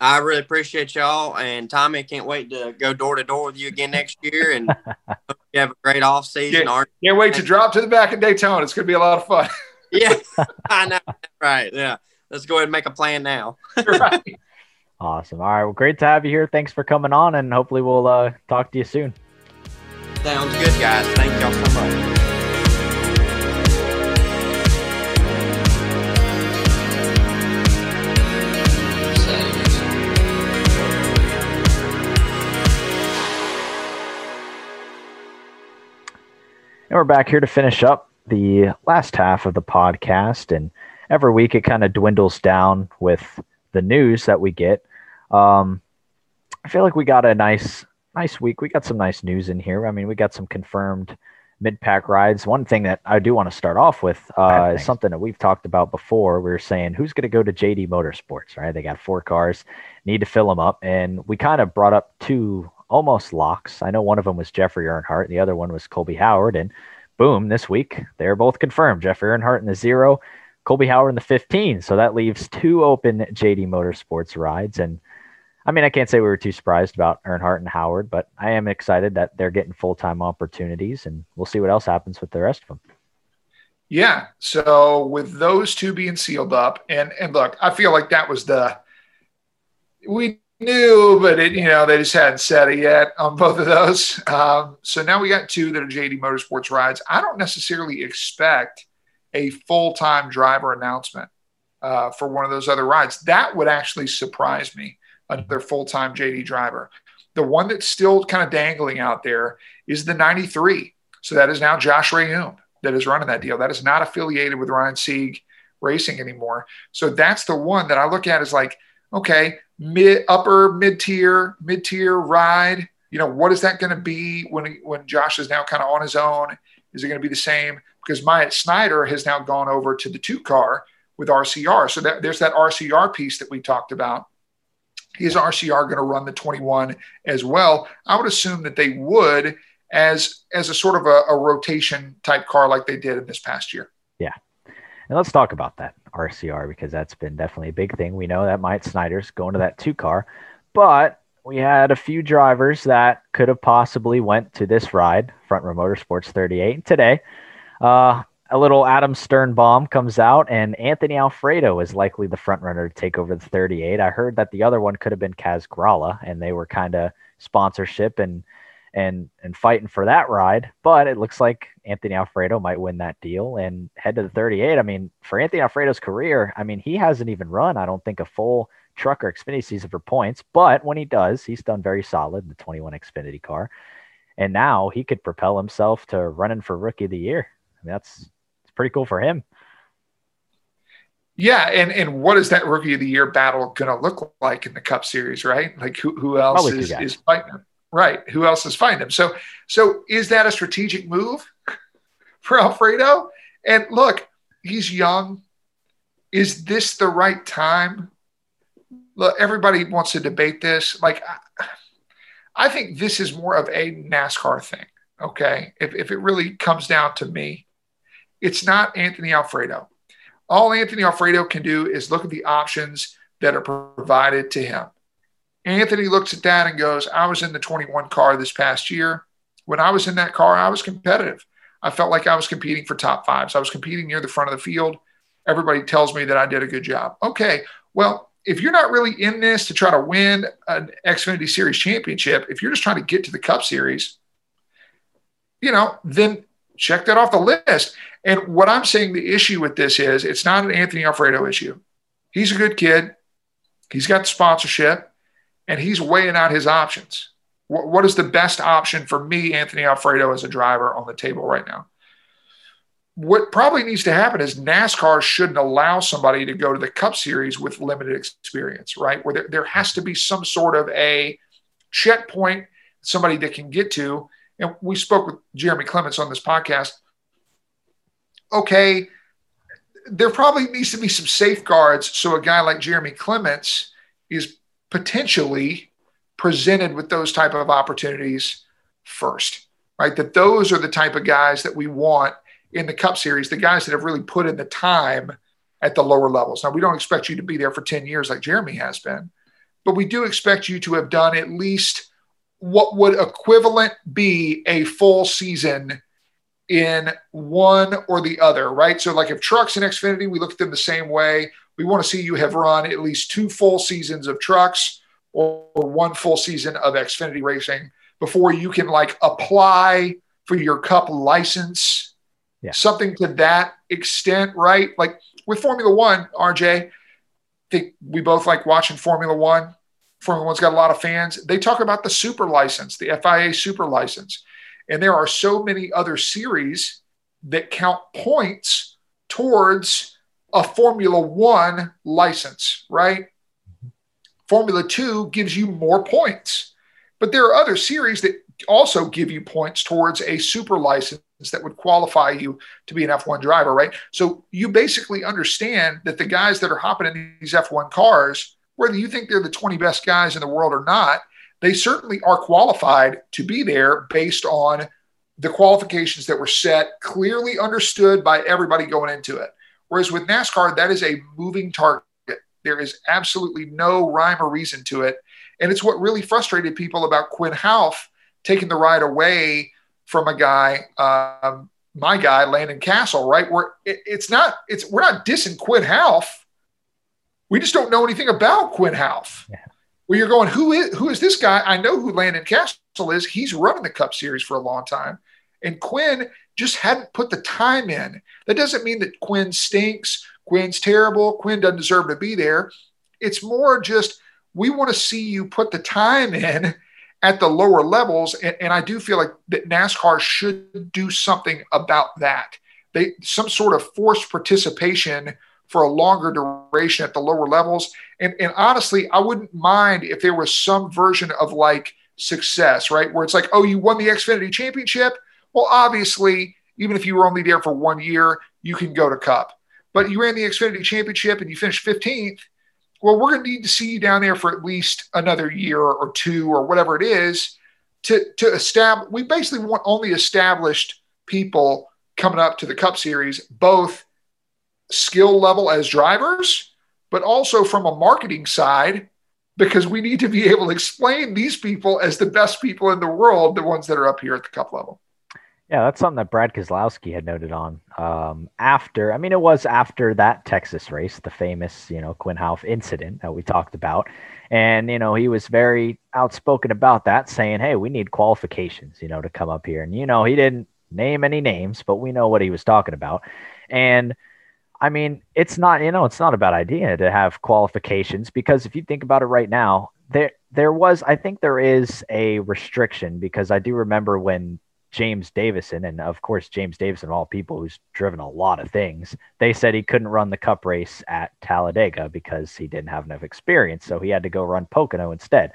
I really appreciate y'all and Tommy. Can't wait to go door to door with you again next year, and hope you have a great off season. Yeah. Art- Can't wait to drop to the back of Daytona. It's going to be a lot of fun. Yeah, I know. Right? Yeah. Let's go ahead and make a plan now. right. Awesome. All right. Well, great to have you here. Thanks for coming on, and hopefully we'll uh, talk to you soon. Sounds good, guys. Thank y'all so much. And we're back here to finish up the last half of the podcast. And every week it kind of dwindles down with the news that we get. Um, I feel like we got a nice, nice week. We got some nice news in here. I mean, we got some confirmed mid pack rides. One thing that I do want to start off with uh, is something that we've talked about before. We were saying who's going to go to JD Motorsports, right? They got four cars, need to fill them up. And we kind of brought up two almost locks. I know one of them was Jeffrey Earnhardt, and the other one was Colby Howard. And boom, this week they're both confirmed. Jeff Earnhardt in the zero, Colby Howard in the 15. So that leaves two open JD Motorsports rides. And I mean, I can't say we were too surprised about Earnhardt and Howard, but I am excited that they're getting full time opportunities, and we'll see what else happens with the rest of them. Yeah. So with those two being sealed up, and and look, I feel like that was the we knew, but it you know they just hadn't said it yet on both of those. Um, so now we got two that are JD Motorsports rides. I don't necessarily expect a full time driver announcement uh, for one of those other rides. That would actually surprise me. Another full time JD driver. The one that's still kind of dangling out there is the 93. So that is now Josh Reaume that is running that deal. That is not affiliated with Ryan Sieg Racing anymore. So that's the one that I look at as like, okay, mid upper mid tier, mid tier ride. You know, what is that going to be when when Josh is now kind of on his own? Is it going to be the same? Because Myatt Snider has now gone over to the two car with RCR. So that, there's that RCR piece that we talked about. Is RCR going to run the 21 as well? I would assume that they would as as a sort of a, a rotation type car like they did in this past year. Yeah. And let's talk about that RCR because that's been definitely a big thing. We know that Myatt Snider's going to that two car, but we had a few drivers that could have possibly went to this ride, Front Row Motorsports 38 today. Uh, a little Adam Stern bomb comes out, and Anthony Alfredo is likely the front runner to take over the 38. I heard that the other one could have been Kaz Grala, and they were kind of sponsorship and and and fighting for that ride. But it looks like Anthony Alfredo might win that deal and head to the 38. I mean, for Anthony Alfredo's career, I mean, he hasn't even run, I don't think, a full truck or Xfinity season for points. But when he does, he's done very solid in the 21 Xfinity car. And now he could propel himself to running for rookie of the year. I mean, that's pretty cool for him. Yeah, and and what is that rookie of the year battle going to look like in the Cup Series, right? Like who who else is, is fighting right? Who else is fighting him? So so is that a strategic move for Alfredo? And look, he's young. Is this the right time? Look, everybody wants to debate this. Like, I think this is more of a NASCAR thing. Okay, if if it really comes down to me, it's not Anthony Alfredo. All Anthony Alfredo can do is look at the options that are provided to him. Anthony looks at that and goes, I was in the 21 car this past year. When I was in that car, I was competitive. I felt like I was competing for top fives. I was competing near the front of the field. Everybody tells me that I did a good job. Okay, well, if you're not really in this to try to win an Xfinity Series championship, if you're just trying to get to the Cup Series, you know, then check that off the list. And what I'm saying the issue with this is it's not an Anthony Alfredo issue. He's a good kid. He's got sponsorship and he's weighing out his options. What, what is the best option for me, Anthony Alfredo, as a driver on the table right now? What probably needs to happen is NASCAR shouldn't allow somebody to go to the Cup Series with limited experience, right? Where there, there has to be some sort of a checkpoint, somebody that can get to and we spoke with Jeremy Clements on this podcast. Okay, there probably needs to be some safeguards so a guy like Jeremy Clements is potentially presented with those type of opportunities first, right? That those are the type of guys that we want in the Cup Series, the guys that have really put in the time at the lower levels. Now, we don't expect you to be there for 10 years like Jeremy has been, but we do expect you to have done at least – what would equivalent be a full season in one or the other, right? So, like if trucks and Xfinity, we look at them the same way. We want to see you have run at least two full seasons of trucks or, or one full season of Xfinity racing before you can like apply for your cup license. Yeah. Something to that extent, right? Like with Formula One, RJ, I think we both like watching Formula One. Formula One's got a lot of fans. They talk about the super license, the FIA super license. And there are so many other series that count points towards a Formula One license, right? Mm-hmm. Formula Two gives you more points. But there are other series that also give you points towards a super license that would qualify you to be an F1 driver, right? So you basically understand that the guys that are hopping in these F1 cars whether you think they're the 20 best guys in the world or not, they certainly are qualified to be there based on the qualifications that were set, clearly understood by everybody going into it. Whereas with NASCAR, that is a moving target. There is absolutely no rhyme or reason to it. And it's what really frustrated people about Quinn Houff taking the ride away from a guy, um, my guy, Landon Cassill, right? Where it, it's not, it's we're not dissing Quinn Houff we just don't know anything about Quinn Houff. Yeah. Where you're going, who is who is this guy? I know who Landon Cassill is. He's running the Cup Series for a long time, and Quinn just hadn't put the time in. That doesn't mean that Quinn stinks. Quinn's terrible. Quinn doesn't deserve to be there. It's more just we want to see you put the time in at the lower levels, and, and I do feel like that NASCAR should do something about that. They some sort of forced participation for a longer duration at the lower levels. And, and honestly, I wouldn't mind if there was some version of like success, right? Where it's like, oh, you won the Xfinity Championship. Well, obviously, even if you were only there for one year, you can go to Cup. But you ran the Xfinity Championship and you finished 15th. Well, we're going to need to see you down there for at least another year or two or whatever it is to to establish. We basically want only established people coming up to the Cup Series, both skill level as drivers, but also from a marketing side, because we need to be able to explain these people as the best people in the world, the ones that are up here at the Cup level. Yeah, that's something that Brad Keselowski had noted on um, after. I mean, it was after that Texas race, the famous, you know, Quinn Houff incident that we talked about. And, you know, he was very outspoken about that, saying, hey, we need qualifications, you know, to come up here. And, you know, he didn't name any names, but we know what he was talking about. And, I mean, it's not, you know, it's not a bad idea to have qualifications because if you think about it right now, there there was I think there is a restriction because I do remember when James Davison, and of course, James Davison, all people who's driven a lot of things, they said he couldn't run the cup race at Talladega because he didn't have enough experience. So he had to go run Pocono instead.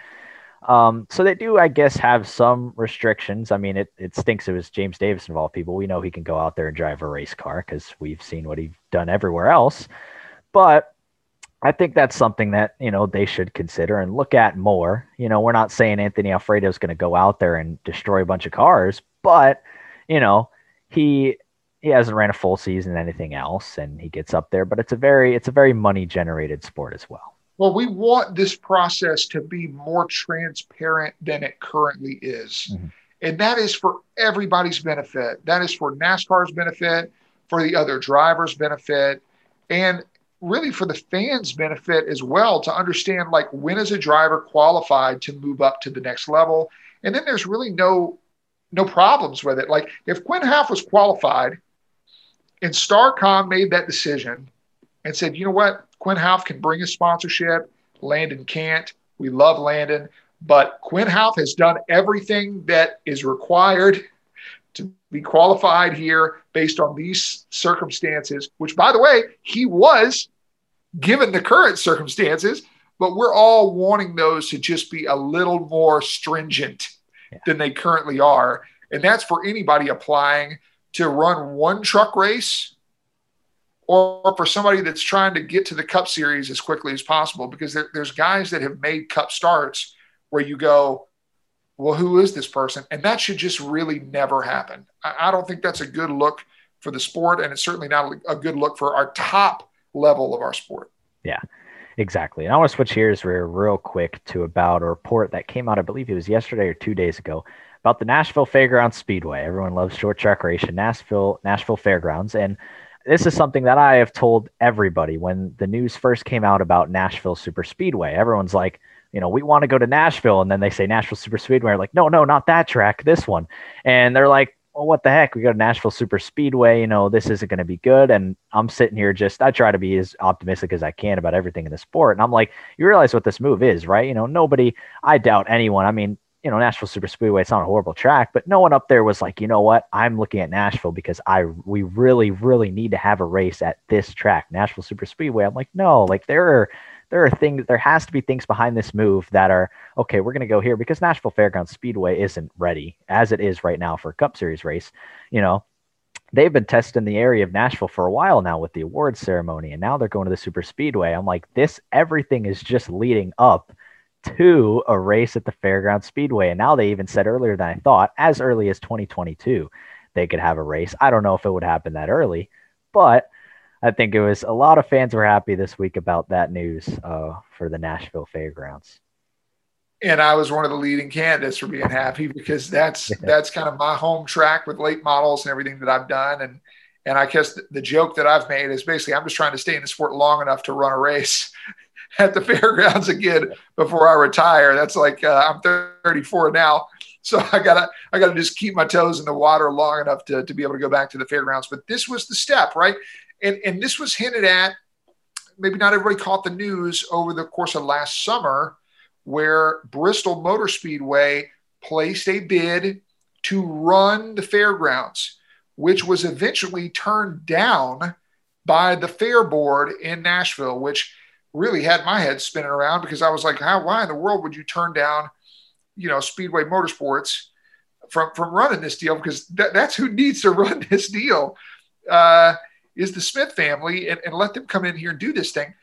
Um, so they do, I guess, have some restrictions. I mean, it, it stinks it was James Davison, of all people. We know he can go out there and drive a race car because we've seen what he's done everywhere else. But I think that's something that, you know, they should consider and look at more. You know, we're not saying Anthony Alfredo is going to go out there and destroy a bunch of cars, but you know, he he hasn't ran a full season anything else, and he gets up there. But it's a very it's a very money generated sport as well. Well, we want this process to be more transparent than it currently is. Mm-hmm. And that is for everybody's benefit. That is for NASCAR's benefit, for the other drivers' benefit, and really for the fans' benefit as well to understand like when is a driver qualified to move up to the next level. And then there's really no no problems with it. Like if Quinn Houff was qualified and Starcom made that decision and said, you know what, Quinn Houff can bring a sponsorship, Landon can't. We love Landon, but Quinn Houff has done everything that is required to be qualified here based on these circumstances, which by the way, he was given the current circumstances, but we're all wanting those to just be a little more stringent yeah. than they currently are. And that's for anybody applying to run one truck race or for somebody that's trying to get to the cup series as quickly as possible because there, there's guys that have made cup starts where you go well who is this person and that should just really never happen I, I, don't think that's a good look for the sport and it's certainly not a good look for our top level of our sport yeah Exactly. And I want to switch gears real, quick to about a report that came out, I believe it was yesterday or two days ago, about the Nashville Fairgrounds Speedway. Everyone loves short track racing, Nashville, Nashville Fairgrounds. And this is something that I have told everybody when the news first came out about Nashville Super Speedway. Everyone's like, you know, we want to go to Nashville. And then they say Nashville Super Speedway. Like, no, no, not that track, this one. And they're like, well, what the heck? We go to Nashville Super Speedway. You know, this isn't going to be good. And I'm sitting here just, I try to be as optimistic as I can about everything in the sport. And I'm like, you realize what this move is, right? You know, nobody, I doubt anyone. I mean, you know, Nashville Super Speedway, it's not a horrible track, but no one up there was like, you know what? I'm looking at Nashville because I, we really, really need to have a race at this track, Nashville Super Speedway. I'm like, no, like there are, there are things there has to be things behind this move that are okay we're going to go here because nashville fairgrounds speedway isn't ready as it is right now for a cup series race you know. They've been testing the area of nashville for a while now with the awards ceremony and now they're going to the super speedway. I'm like this everything is just leading up to a race at the fairgrounds speedway. And now they even said earlier than i thought as early as 2022 they could have a race. I don't know if it would happen that early but I think it was a lot of fans were happy this week about that news uh, for the Nashville Fairgrounds. And I was one of the leading candidates for being happy because that's that's kind of my home track with late models and everything that I've done. And and I guess the, joke that I've made is basically I'm just trying to stay in the sport long enough to run a race at the fairgrounds again before I retire. That's like uh, I'm 34 now, so I gotta I gotta just keep my toes in the water long enough to, to be able to go back to the fairgrounds. But this was the step, right? And, and this was hinted at, maybe not everybody caught the news over the course of last summer, where Bristol Motor Speedway placed a bid to run the fairgrounds, which was eventually turned down by the fair board in Nashville, which really had my head spinning around because I was like, how, why in the world would you turn down, you know, Speedway Motorsports from, from running this deal? Because that, that's who needs to run this deal. Uh, is the Smith family and, and let them come in here and do this thing.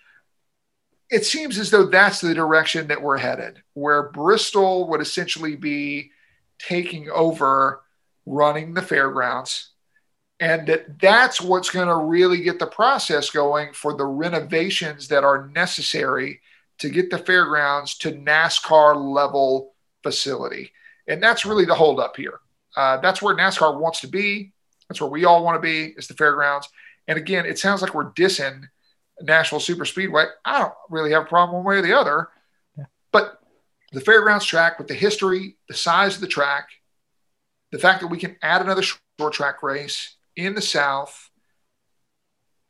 It seems as though that's the direction that we're headed, where Bristol would essentially be taking over running the fairgrounds and that that's what's going to really get the process going for the renovations that are necessary to get the fairgrounds to NASCAR level facility. And that's really the holdup here. Uh, that's where NASCAR wants to be. That's where we all want to be is the fairgrounds. And again, it sounds like we're dissing Nashville Super Speedway. I don't really have a problem one way or the other. Yeah. But the fairgrounds track with the history, the size of the track, the fact that we can add another short track race in the South,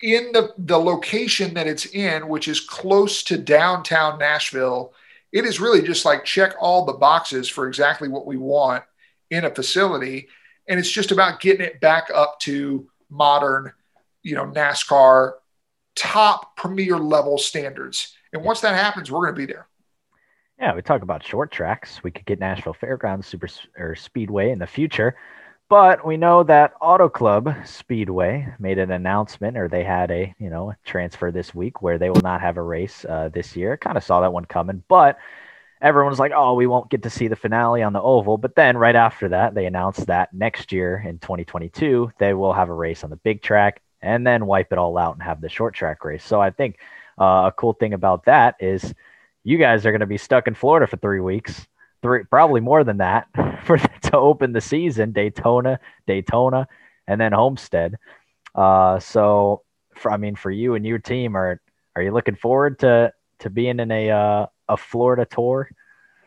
in the, the location that it's in, which is close to downtown Nashville, it is really just like check all the boxes for exactly what we want in a facility. And it's just about getting it back up to modern, you know, NASCAR top premier level standards. And once that happens, we're going to be there. Yeah, we talk about short tracks. We could get Nashville Fairgrounds Super or Speedway in the future. But we know that Auto Club Speedway made an announcement, or they had a you know transfer this week where they will not have a race uh, this year. Kind of saw that one coming, but everyone was like, "Oh, we won't get to see the finale on the oval." But then right after that, they announced that next year in 2022 they will have a race on the big track, and then wipe it all out and have the short track race. So I think uh, a cool thing about that is you guys are going to be stuck in Florida for three weeks three, probably more than that for to open the season. Daytona, Daytona, and then Homestead. Uh, so, for, I mean, for you and your team, are are you looking forward to to being in a uh, a Florida tour?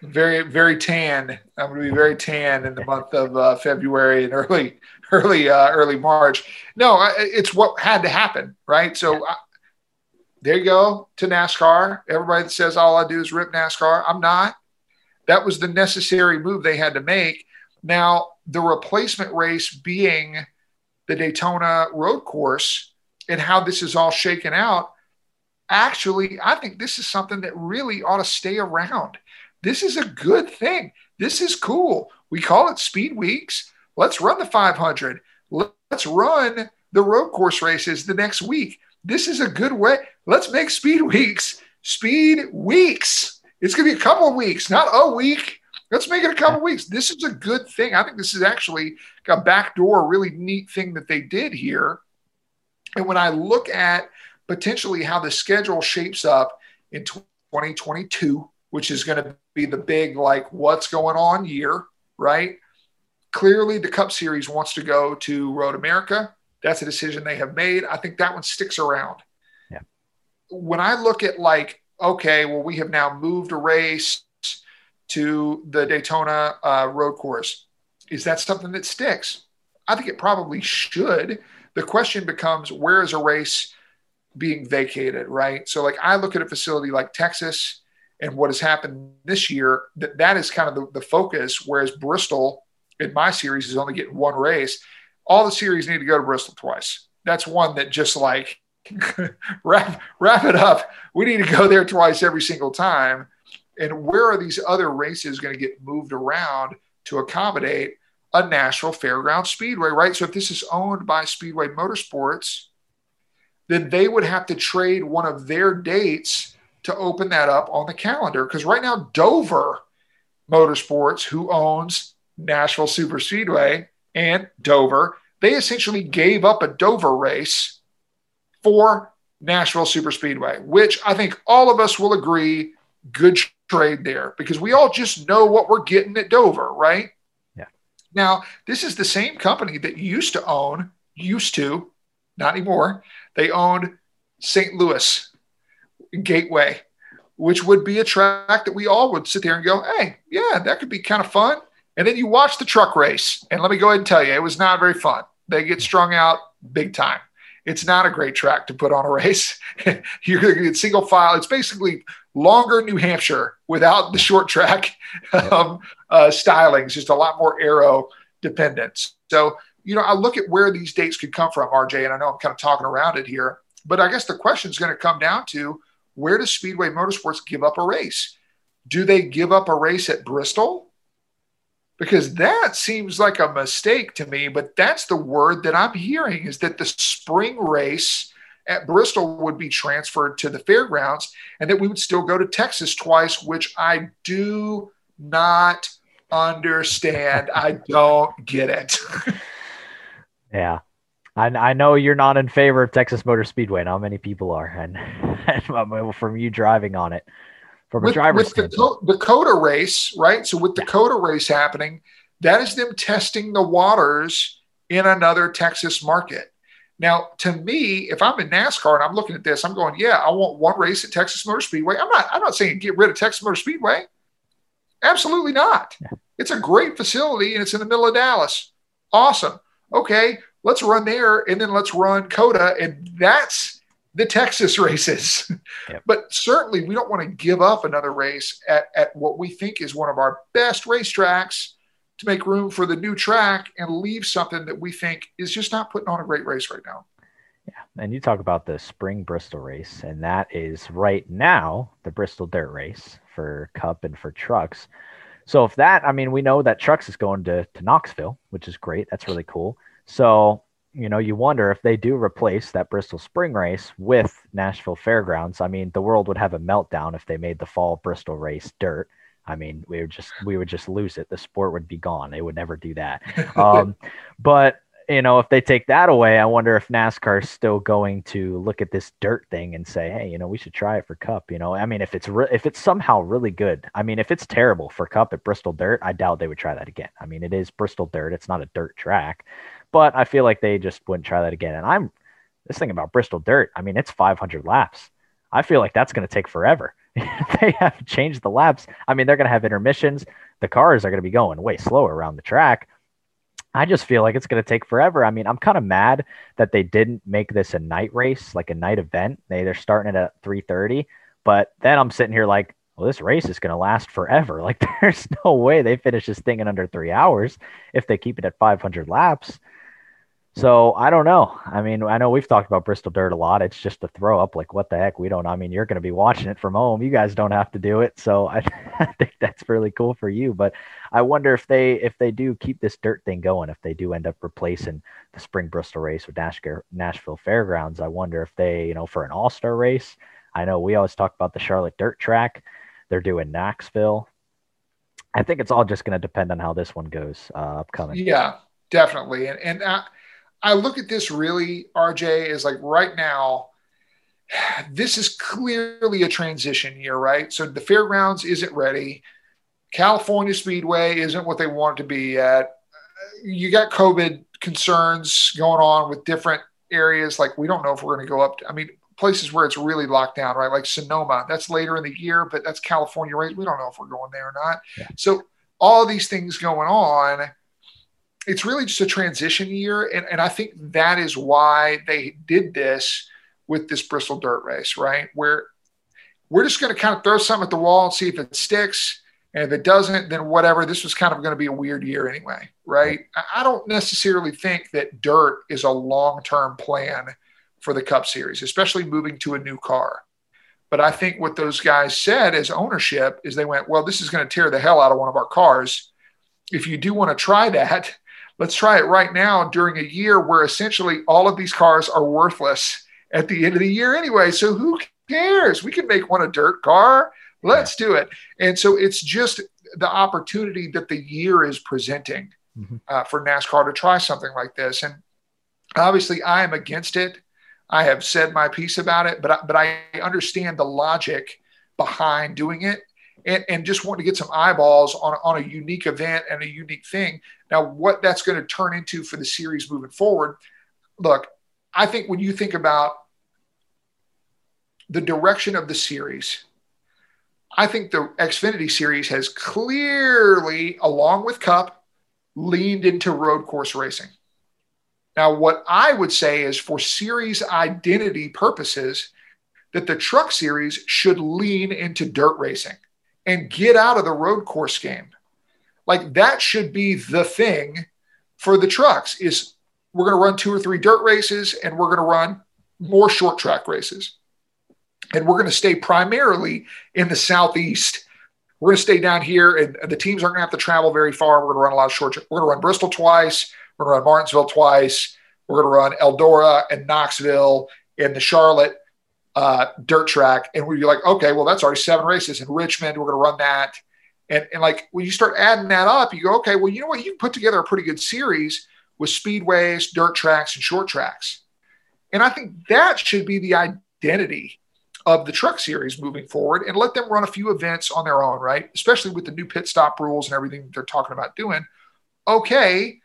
Very, very tan. I'm going to be very tan in the month of uh, February and early, early, uh, early March. No, it's what had to happen, right? So. I, there you go to NASCAR. Everybody that says all I do is rip NASCAR, I'm not. That was the necessary move they had to make. Now, the replacement race being the Daytona road course and how this is all shaken out, actually, I think this is something that really ought to stay around. This is a good thing. This is cool. We call it Speed Weeks. Let's run the 500. Let's run the road course races the next week. This is a good way. Let's make Speed Weeks Speed Weeks. It's going to be a couple of weeks, not a week. Let's make it a couple of weeks. This is a good thing. I think this is actually a backdoor, really neat thing that they did here. And when I look at potentially how the schedule shapes up in 2022, which is going to be the big, like, what's going on year, right? Clearly, the Cup Series wants to go to Road America. That's a decision they have made. I think that one sticks around. Yeah. When I look at like okay, well, we have now moved a race to the Daytona uh, road course. Is that something that sticks? I think it probably should. The question becomes where is a race being vacated, right? So, like, I look at a facility like Texas and what has happened this year, that, that is kind of the, the focus, whereas Bristol in my series is only getting one race. All the series need to go to Bristol twice. That's one that just like wrap wrap it up. We need to go there twice every single time. And where are these other races going to get moved around to accommodate a Nashville Fairground Speedway, right? So if this is owned by Speedway Motorsports, then they would have to trade one of their dates to open that up on the calendar. Because right now, Dover Motorsports, who owns Nashville Super Speedway and Dover, they essentially gave up a Dover race for Nashville Super Speedway, which I think all of us will agree good trade there because we all just know what we're getting at Dover, right? Yeah. Now, this is the same company that used to own, used to, not anymore. They owned St. Louis Gateway, which would be a track that we all would sit there and go, hey, yeah, that could be kind of fun. And then you watch the truck race. And let me go ahead and tell you, it was not very fun. They get strung out big time it's not a great track to put on a race. You're going to get single file. It's basically longer New Hampshire without the short track um, uh, stylings, just a lot more aero dependence. So, you know, I look at where these dates could come from, RJ, and I know I'm kind of talking around it here, but I guess the question is going to come down to where does Speedway Motorsports give up a race? Do they give up a race at Bristol? because that seems like a mistake to me but that's the word that i'm hearing is that the spring race at bristol would be transferred to the fairgrounds and that we would still go to texas twice which i do not understand. I don't get it. yeah. I, I know you're not in favor of Texas Motor Speedway. Not many people are, and, and from you driving on it, from with, a driver's with the, the COTA race, right? So with the yeah. COTA race happening, that is them testing the waters in another Texas market. Now, to me, if I'm in NASCAR and I'm looking at this, I'm going, yeah, I want one race at Texas Motor Speedway. I'm not, I'm not saying get rid of Texas Motor Speedway. Absolutely not. Yeah. It's a great facility and it's in the middle of Dallas. Awesome. Okay, let's run there and then let's run COTA. And that's the Texas races. Yep. but certainly we don't want to give up another race at, at what we think is one of our best racetracks to make room for the new track and leave something that we think is just not putting on a great race right now. Yeah. And you talk about the spring Bristol race, and that is right now the Bristol Dirt Race for Cup and for trucks. So if that, I mean, we know that trucks is going to, to Knoxville, which is great. That's really cool. So, you know, you wonder if they do replace that Bristol Spring race with Nashville Fairgrounds. I mean, the world would have a meltdown if they made the fall Bristol race dirt. I mean, we would just we would just lose it. The sport would be gone. They would never do that. Um, but you know, if they take that away, I wonder if NASCAR is still going to look at this dirt thing and say, hey, you know, we should try it for Cup. You know, I mean, if it's re- if it's somehow really good, I mean, if it's terrible for Cup at Bristol Dirt, I doubt they would try that again. I mean, it is Bristol Dirt; it's not a dirt track, but I feel like they just wouldn't try that again. And I'm this thing about Bristol Dirt. I mean, it's 500 laps. I feel like that's going to take forever. they have changed the laps. I mean, they're going to have intermissions. The cars are going to be going way slower around the track. I just feel like it's going to take forever. I mean, I'm kind of mad that they didn't make this a night race, like a night event. They they're starting it at 3:30, but then I'm sitting here like, well, this race is going to last forever. Like, there's no way they finish this thing in under three hours if they keep it at 500 laps. So I don't know. I mean, I know we've talked about Bristol Dirt a lot. It's just a throw up. Like, what the heck? We don't. I mean, you're going to be watching it from home. You guys don't have to do it. So I, I, think that's really cool for you. But I wonder if they if they do keep this dirt thing going, if they do end up replacing the Spring Bristol race with Nashville Fairgrounds. I wonder if they, you know, for an All Star race. I know we always talk about the Charlotte Dirt Track. They're doing Knoxville. I think it's all just going to depend on how this one goes uh, upcoming. Yeah, definitely. And and. Uh, I look at this really, RJ, is like right now, this is clearly a transition year, right? So the fairgrounds isn't ready. California Speedway isn't what they want it to be yet. You got COVID concerns going on with different areas. Like we don't know if we're going to go up. To, I mean, places where it's really locked down, right? Like Sonoma, that's later in the year, but that's California, right? We don't know if we're going there or not. Yeah. So all these things going on it's really just a transition year. And, and I think that is why they did this with this Bristol dirt race, right? Where we're just going to kind of throw something at the wall and see if it sticks. And if it doesn't, then whatever. This was kind of going to be a weird year anyway, right? I don't necessarily think that dirt is a long term plan for the Cup Series, especially moving to a new car. But I think what those guys said as ownership is they went, well, this is going to tear the hell out of one of our cars. If you do want to try that, let's try it right now during a year where essentially all of these cars are worthless at the end of the year anyway. So who cares? We can make one a dirt car. Let's do it. And so it's just the opportunity that the year is presenting mm-hmm. uh, for NASCAR to try something like this. And obviously, I am against it. I have said my piece about it, but I, but I understand the logic behind doing it and, and just want to get some eyeballs on, on a unique event and a unique thing. Now, what that's going to turn into for the series moving forward, look, I think when you think about the direction of the series, I think the Xfinity series has clearly, along with Cup, leaned into road course racing. Now, what I would say is for series identity purposes, that the truck series should lean into dirt racing and get out of the road course game. Like that should be the thing for the trucks is we're going to run two or three dirt races and we're going to run more short track races. And we're going to stay primarily in the southeast. We're going to stay down here and the teams aren't going to have to travel very far. We're going to run a lot of short. We're going to run Bristol twice. We're going to run Martinsville twice. We're going to run Eldora and Knoxville and the Charlotte uh, dirt track, and we'd be like, okay, well, that's already seven races in Richmond. We're going to run that, And, and like when you start adding that up, you go, okay, well, you know what? You can put together a pretty good series with speedways, dirt tracks, and short tracks. And I think that should be the identity of the truck series moving forward and let them run a few events on their own, right? Especially with the new pit stop rules and everything they're talking about doing. Okay,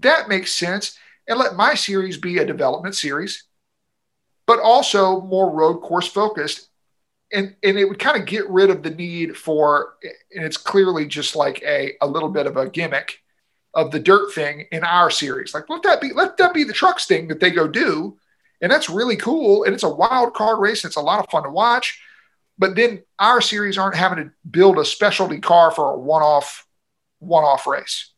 that makes sense. And let my series be a development series, but also more road course focused. And, and it would kind of get rid of the need for, and it's clearly just like a, a little bit of a gimmick of the dirt thing in our series. Like, let that be, let that be the trucks thing that they go do and that's really cool. And it's a wild card race. And it's a lot of fun to watch. But then our series aren't having to build a specialty car for a one-off, one-off race.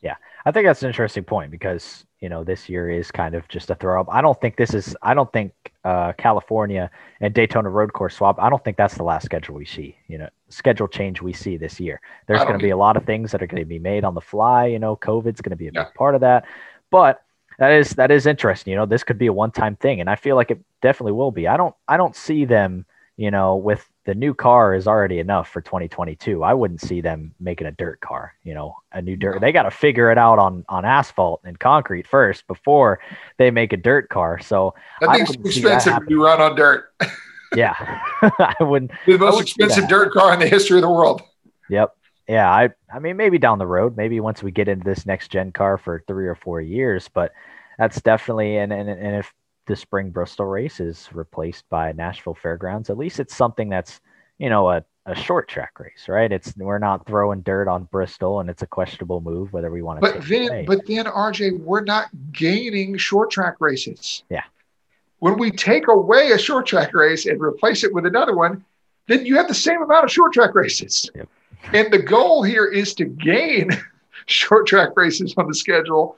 Yeah, I think that's an interesting point because you know this year is kind of just a throw up. I don't think this is. I don't think uh, California and Daytona Road Course swap. I don't think that's the last schedule we see. You know, schedule change we see this year. There's going to be a lot of things that are going to be made on the fly. You know, COVID's going to be a yeah. big part of that, but that is that is interesting. You know, this could be a one-time thing, and I feel like it definitely will be. I don't I don't see them. You know, with the new car is already enough for 2022. I wouldn't see them making a dirt car. You know, a new dirt. They got to figure it out on on asphalt and concrete first before they make a dirt car. So that thing's expensive to run on dirt. yeah, I wouldn't. The most expensive dirt car in the history of the world. Yep yeah, I I mean maybe down the road, maybe once we get into this next gen car for three or four years, but that's definitely and and, and if the spring Bristol race is replaced by Nashville Fairgrounds, at least it's something that's you know a, a short track race, right? It's we're not throwing dirt on Bristol, and it's a questionable move whether we want to. But then, but then, RJ, we're not gaining short track races. Yeah. When we take away a short track race and replace it with another one, then you have the same amount of short track races. Yep. And the goal here is to gain short track races on the schedule.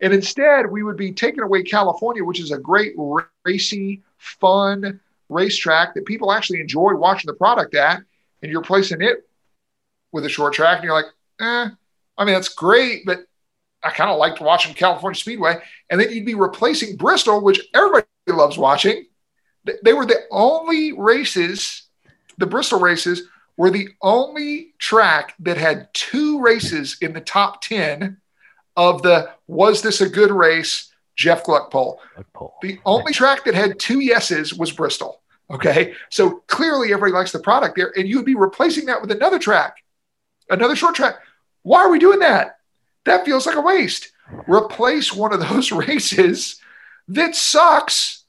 And instead, we would be taking away California, which is a great racy, fun racetrack that people actually enjoy watching the product at. And you're placing it with a short track, and you're like, eh, I mean, that's great, but I kind of liked watching California Speedway. And then you'd be replacing Bristol, which everybody loves watching. They were the only races, the Bristol races, were the only track that had two races in the top 10 of the was this a good race Jeff Gluck poll. The only track that had two yeses was Bristol. Okay. So clearly everybody likes the product there. And you would be replacing that with another track, another short track. Why are we doing that? That feels like a waste. Replace one of those races that sucks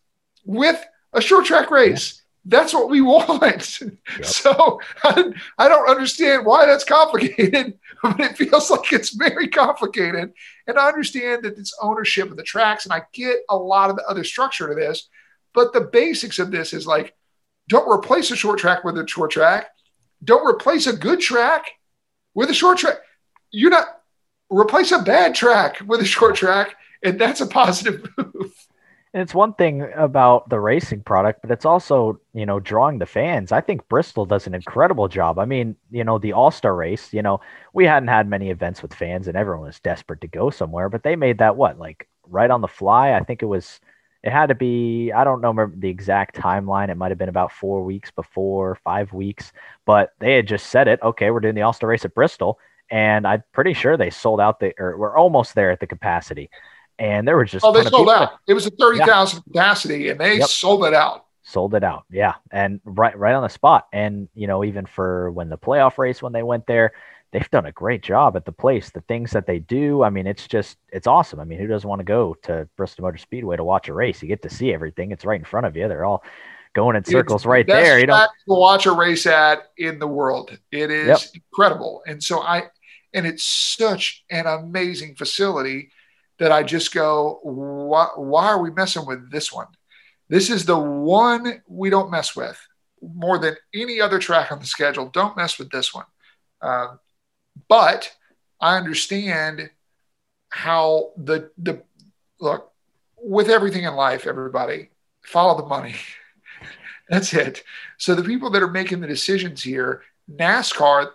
with a short track race. That's what we want. Yep. So I, I don't understand why that's complicated, but it feels like it's very complicated. And I understand that it's ownership of the tracks, and I get a lot of the other structure to this. But the basics of this is like, don't replace a short track with a short track. Don't replace a good track with a short track. You're not replace a bad track with a short track, and that's a positive move. It's one thing about the racing product, but it's also, you know, drawing the fans. I think Bristol does an incredible job. I mean, you know, the All Star race, you know, we hadn't had many events with fans and everyone was desperate to go somewhere, but they made that what, like right on the fly? I think it was, it had to be, I don't know the exact timeline. It might have been about four weeks before, five weeks, but they had just said it. Okay, we're doing the All Star race at Bristol. And I'm pretty sure they sold out the, or we're almost there at the capacity and there were just oh they sold out. It was a thirty thousand yeah. capacity, and they yep. sold it out. Sold it out, yeah, and right right on the spot. And you know, even for when the playoff race when they went there, they've done a great job at the place. The things that they do, I mean, it's just it's awesome. I mean, who doesn't want to go to Bristol Motor Speedway to watch a race? You get to see everything. It's right in front of you. They're all going in circles it's right the there. You know, to watch a race at in the world. It is yep. incredible, and so I, and it's such an amazing facility that I just go, why, why are we messing with this one? This is the one we don't mess with more than any other track on the schedule. Don't mess with this one. Uh, but I understand how the the look with everything in life. Everybody follow the money. That's it. So the people that are making the decisions here, NASCAR,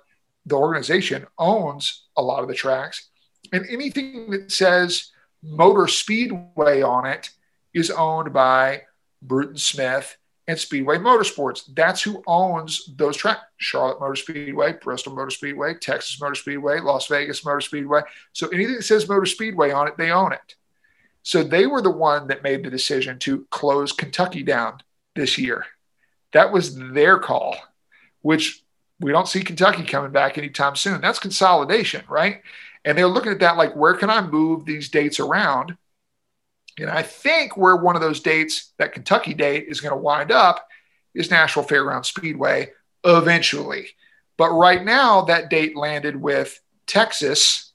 the organization owns a lot of the tracks and anything that says Motor Speedway on it is owned by Bruton Smith and Speedway Motorsports. That's who owns those tracks Charlotte Motor Speedway, Bristol Motor Speedway, Texas Motor Speedway, Las Vegas Motor Speedway. So anything that says Motor Speedway on it, they own it. So they were the one that made the decision to close Kentucky down this year. That was their call, which we don't see Kentucky coming back anytime soon. That's consolidation, right? And they're looking at that like, where can I move these dates around? And I think where one of those dates, that Kentucky date, is going to wind up is Nashville Fairground Speedway eventually. But right now, that date landed with Texas,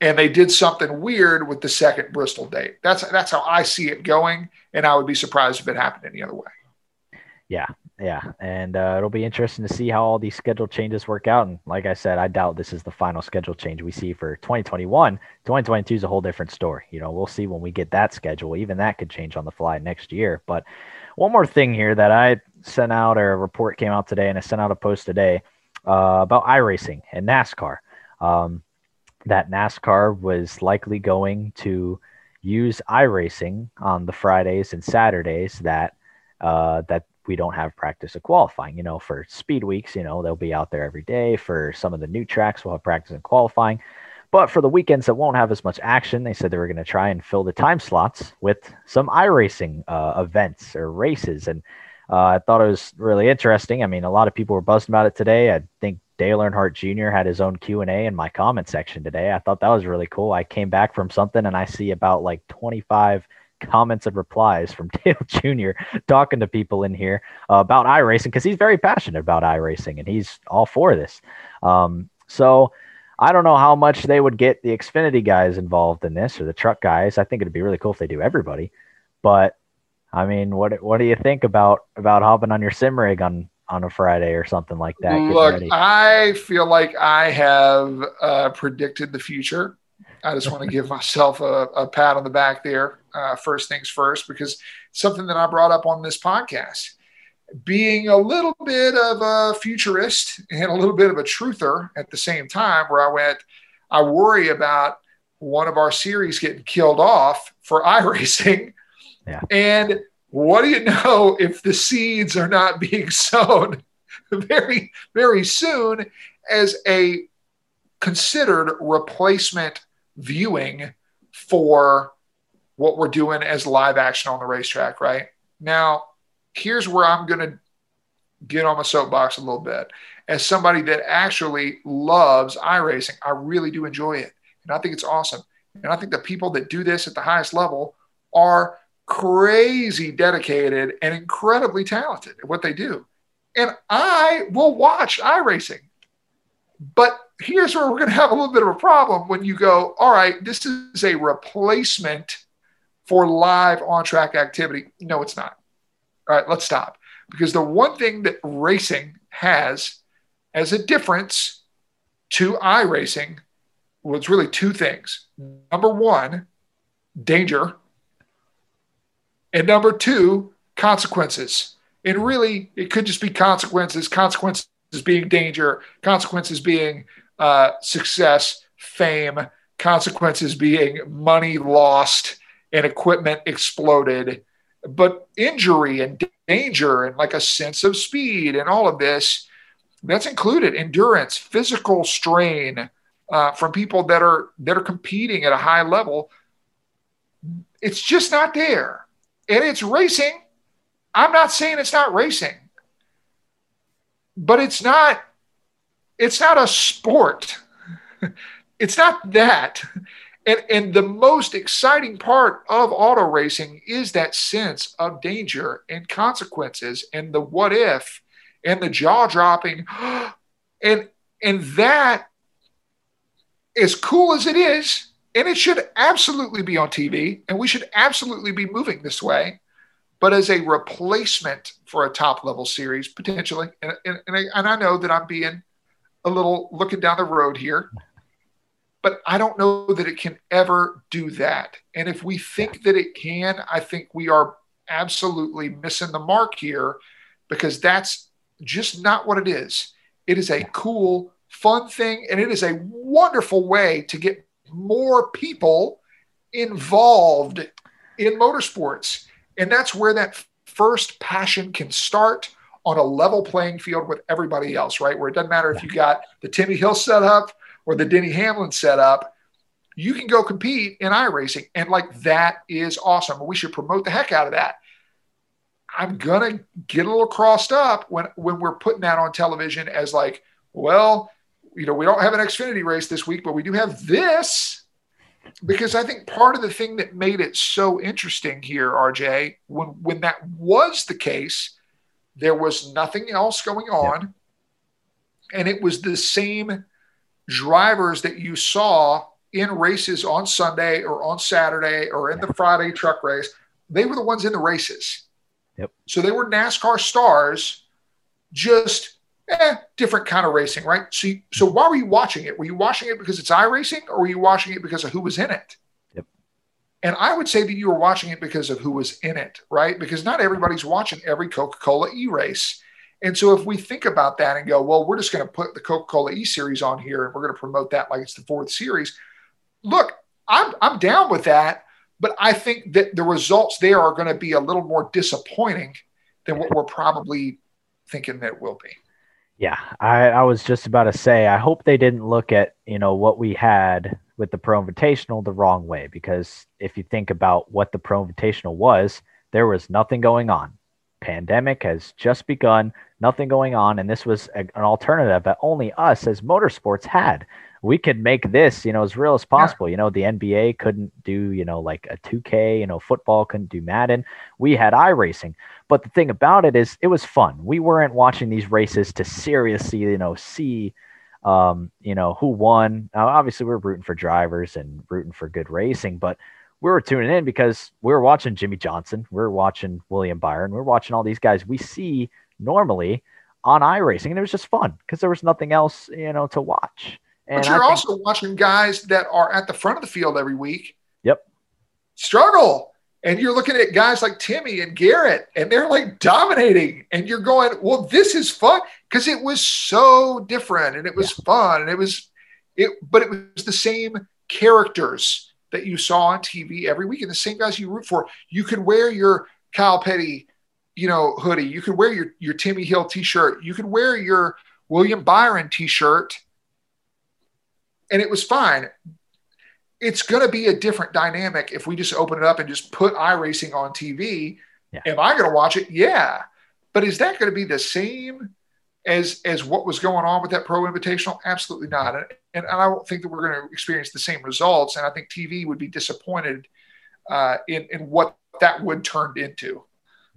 and they did something weird with the second Bristol date. That's that's how I see it going, and I would be surprised if it happened any other way. Yeah, yeah, and uh, it'll be interesting to see how all these schedule changes work out. And like I said, I doubt this is the final schedule change we see for 2021. 2022 is a whole different story. You know, we'll see when we get that schedule. Even that could change on the fly next year. But one more thing here that I sent out, or a report came out today, and I sent out a post today uh, about iRacing and NASCAR. Um, that NASCAR was likely going to use iRacing on the Fridays and Saturdays that uh, that we don't have practice of qualifying. You know, for speed weeks, you know, they'll be out there every day. For some of the new tracks, we'll have practice and qualifying. But for the weekends that won't have as much action, they said they were going to try and fill the time slots with some iRacing uh, events or races. And uh, I thought it was really interesting. I mean, a lot of people were buzzing about it today. I think Dale Earnhardt Jr. had his own Q and A in my comment section today. I thought that was really cool. I came back from something and I see about like 25 comments and replies from Dale Jr. talking to people in here uh, about iRacing because he's very passionate about iRacing and he's all for this. Um, so I don't know how much they would get the Xfinity guys involved in this or the truck guys. I think it'd be really cool if they do everybody. But I mean, what what do you think about about hopping on your sim rig on on a Friday or something like that? Look, I feel like I have uh, predicted the future. I just want to give myself a, a, pat on the back there. Uh, first things first, because something that I brought up on this podcast, being a little bit of a futurist and a little bit of a truther at the same time, where I went, I worry about one of our series getting killed off for iRacing. Yeah. And what do you know if the seeds are not being sown very, very soon as a considered replacement viewing for what we're doing as live action on the racetrack, right? Now, here's where I'm going to get on my soapbox a little bit. As somebody that actually loves iRacing, I really do enjoy it. And I think it's awesome. And I think the people that do this at the highest level are crazy dedicated and incredibly talented at what they do. And I will watch iRacing. But here's where we're going to have a little bit of a problem when you go, all right, this is a replacement for live on track activity. No, it's not. All right, let's stop. Because the one thing that racing has as a difference to iRacing was really two things. Number one, danger. And number two, consequences. And really, it could just be consequences, consequences being danger, consequences being uh, success, fame, consequences being money lost and equipment exploded. But injury and danger and like a sense of speed and all of this, that's included endurance, physical strain uh, from people that are that are competing at a high level. It's just not there, and it's racing. I'm not saying it's not racing, but it's not. It's not a sport. it's not that. And, and the most exciting part of auto racing is that sense of danger and consequences and the what if and the jaw dropping. And, and that, as cool as it is, and it should absolutely be on TV, and we should absolutely be moving this way, but as a replacement for a top level series, potentially. And, and, and, I, and I know that I'm being a little looking down the road here but I don't know that it can ever do that. And if we think that it can, I think we are absolutely missing the mark here because that's just not what it is. It is a cool, fun thing, and it is a wonderful way to get more people involved in motorsports. And that's where that first passion can start on a level playing field with everybody else, right? Where it doesn't matter if you got the Timmy Hill set up or the Denny Hamlin setup, you can go compete in iRacing. And like that is awesome. We should promote the heck out of that. I'm gonna get a little crossed up when when we're putting that on television as like, well, you know, we don't have an Xfinity race this week, but we do have this. Because I think part of the thing that made it so interesting here, RJ, when when that was the case, there was nothing else going on. And it was the same drivers that you saw in races on Sunday or on Saturday or in the Friday truck race. They were the ones in the races. Yep. So they were NASCAR stars, just eh, different kind of racing, right? So, you, so why were you watching it? Were you watching it because it's iRacing, or were you watching it because of who was in it? Yep. And I would say that you were watching it because of who was in it, right? Because not everybody's watching every Coca Cola e race. And so if we think about that and go, well, we're just going to put the Coca Cola e series on here and we're going to promote that like it's the fourth series. Look, I'm, I'm down with that. But I think that the results there are going to be a little more disappointing than what we're probably thinking that will be. Yeah, I, I was just about to say, I hope they didn't look at, you know, what we had with the Pro Invitational the wrong way. Because if you think about what the Pro Invitational was, there was nothing going on. Pandemic has just begun, nothing going on. And this was a, an alternative that only us as motorsports had we could make this, you know, as real as possible. Yeah. You know, the NBA couldn't do, you know, like a 2K, you know, football couldn't do Madden. We had iRacing. But the thing about it is it was fun. We weren't watching these races to seriously, you know, see um, you know, who won. Now, obviously we're rooting for drivers and rooting for good racing, but we were tuning in because we were watching Jimmie Johnson, we are watching William Byron, we are watching all these guys we see normally on iRacing, and it was just fun because there was nothing else, you know, to watch. And but you're think, also watching guys that are at the front of the field every week. Yep. Struggle. And you're looking at guys like Timmy and Garrett, and they're like dominating. And you're going, well, this is fun because it was so different and it was yeah. fun. And it was, it, but it was the same characters that you saw on TV every week and the same guys you root for. You could wear your Kyle Petty, you know, hoodie. You could wear your, your Timmy Hill t shirt. You could wear your William Byron t shirt and it was fine. It's going to be a different dynamic if we just open it up and just put iRacing on TV. Yeah. Am I going to watch it? Yeah. But is that going to be the same as as what was going on with that Pro Invitational? Absolutely not. And, and I don't think that we're going to experience the same results. And I think TV would be disappointed uh, in in what that would turn into.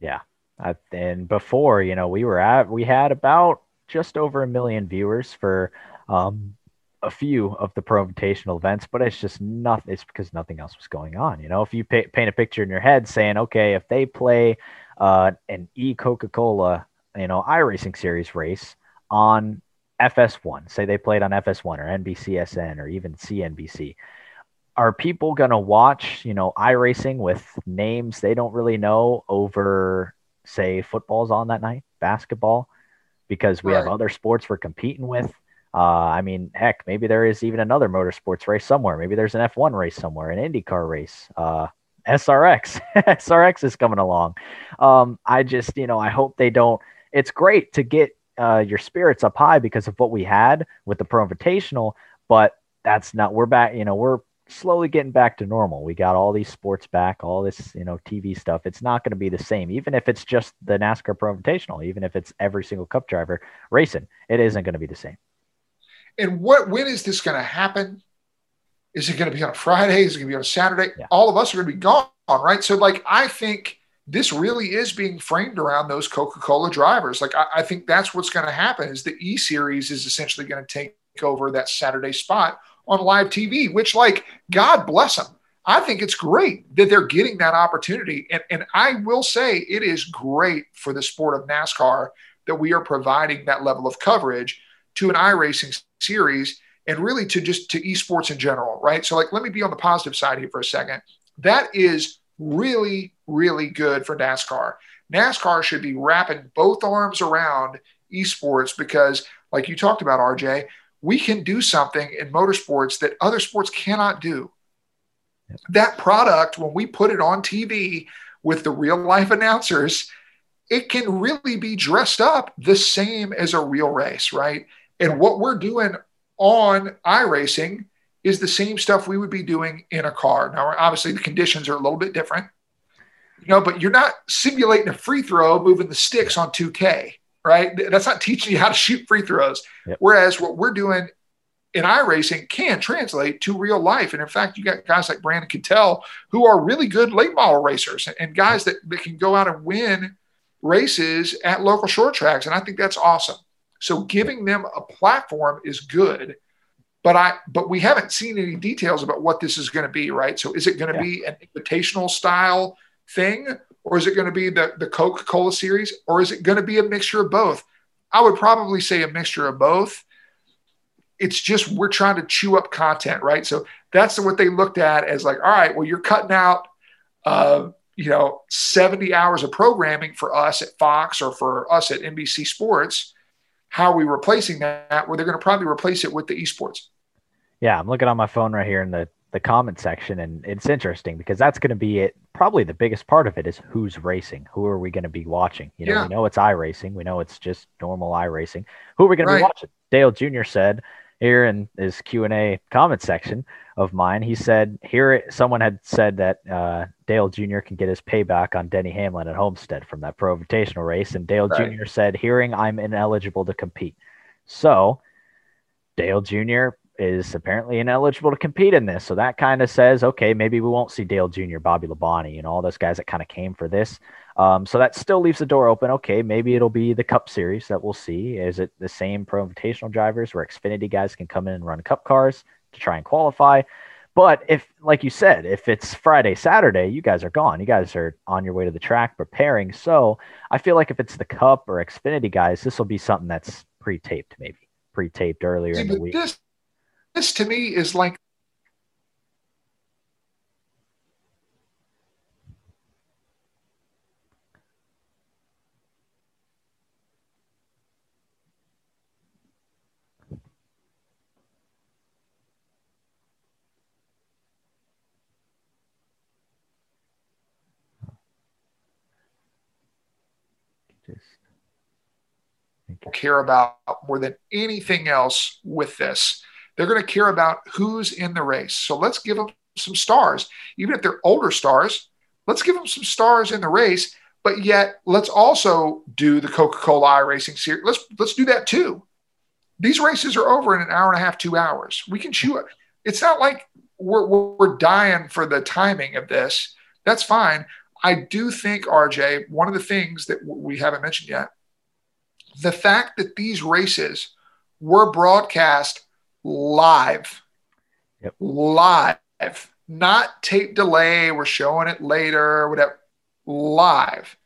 Yeah. Uh, and before, you know, we were at we had about just over a million viewers for um, a few of the pro invitational events, but it's just nothing. It's because nothing else was going on. You know, if you pay, paint a picture in your head saying, okay, if they play uh, an e Coca Cola, you know, iRacing series race on FS1, say they played on FS1 or NBCSN or even CNBC, are people going to watch, you know, iRacing with names they don't really know over, say, football's on that night, basketball, because we right. have other sports we're competing with? Uh, I mean, heck, maybe there is even another motorsports race somewhere. Maybe there's an F1 race somewhere, an IndyCar race. Uh, SRX, SRX is coming along. Um, I just, you know, I hope they don't. It's great to get uh, your spirits up high because of what we had with the Pro Invitational, but that's not. We're back. You know, we're slowly getting back to normal. We got all these sports back, all this, you know, TV stuff. It's not going to be the same, even if it's just the NASCAR Pro Invitational, even if it's every single Cup driver racing. It isn't going to be the same. And what when is this going to happen? Is it going to be on a Friday? Is it going to be on a Saturday? Yeah. All of us are going to be gone, right? So, like, I think this really is being framed around those Coca-Cola drivers. Like, I, I think that's what's going to happen. Is the E Series is essentially going to take over that Saturday spot on live TV, which, like, God bless them. I think it's great that they're getting that opportunity. And, and I will say it is great for the sport of NASCAR that we are providing that level of coverage to an iRacing series and really to just to esports in general, right? So, like, let me be on the positive side here for a second. That is really, really good for NASCAR. NASCAR should be wrapping both arms around esports because, like you talked about, RJ, we can do something in motorsports that other sports cannot do. That product, when we put it on TV with the real life announcers, it can really be dressed up the same as a real race, right? And what we're doing on iRacing is the same stuff we would be doing in a car. Now, obviously, the conditions are a little bit different, you know, but you're not simulating a free throw moving the sticks on 2K, right? That's not teaching you how to shoot free throws. Yep. Whereas what we're doing in iRacing can translate to real life. And in fact, you got guys like Brandon Kettel who are really good late model racers and guys that, that can go out and win races at local short tracks. And I think that's awesome. So giving them a platform is good. But I but we haven't seen any details about what this is going to be, right? So is it going to yeah. be an invitational style thing, or is it going to be the, the Coca-Cola series, or is it going to be a mixture of both? I would probably say a mixture of both. It's just we're trying to chew up content, right? So that's what they looked at as like, all right, well, you're cutting out uh, you know 70 hours of programming for us at fox or for us at nbc sports how are we replacing that well they're going to probably replace it with the esports yeah i'm looking on my phone right here in the the comment section and it's interesting because that's going to be it probably the biggest part of it is who's racing who are we going to be watching you know yeah. we know it's i racing. we know it's just normal i racing. who are we going right. to be watching dale jr said here in his q&a comment section of mine. He said here someone had said that uh, Dale Jr. can get his payback on Denny Hamlin at Homestead from that Pro Invitational race, and Dale right. Jr. said, "Hearing I'm ineligible to compete." So Dale Jr. is apparently ineligible to compete in this. So that kind of says, okay, maybe we won't see Dale Jr., Bobby Labonte, and all those guys that kind of came for this. Um, so that still leaves the door open. Okay, maybe it'll be the Cup Series that we'll see. Is it the same Pro Invitational drivers where Xfinity guys can come in and run Cup cars? to try and qualify. But if, like you said, if it's Friday, Saturday, you guys are gone. You guys are on your way to the track preparing. So I feel like if it's the Cup or Xfinity guys, this will be something that's pre-taped, maybe pre-taped earlier See, in the week. This, this to me is like care about more than anything else with this. They're going to care about who's in the race. So let's give them some stars. Even if they're older stars, let's give them some stars in the race. But yet, let's also do the Coca-Cola iRacing series. Let's let's do that too. These races are over in an hour and a half, two hours. We can chew it. It's not like we're, we're dying for the timing of this. That's fine. I do think, RJ, one of the things that we haven't mentioned yet the fact that these races were broadcast live, yep. live, not tape delay, we're showing it later, whatever, live,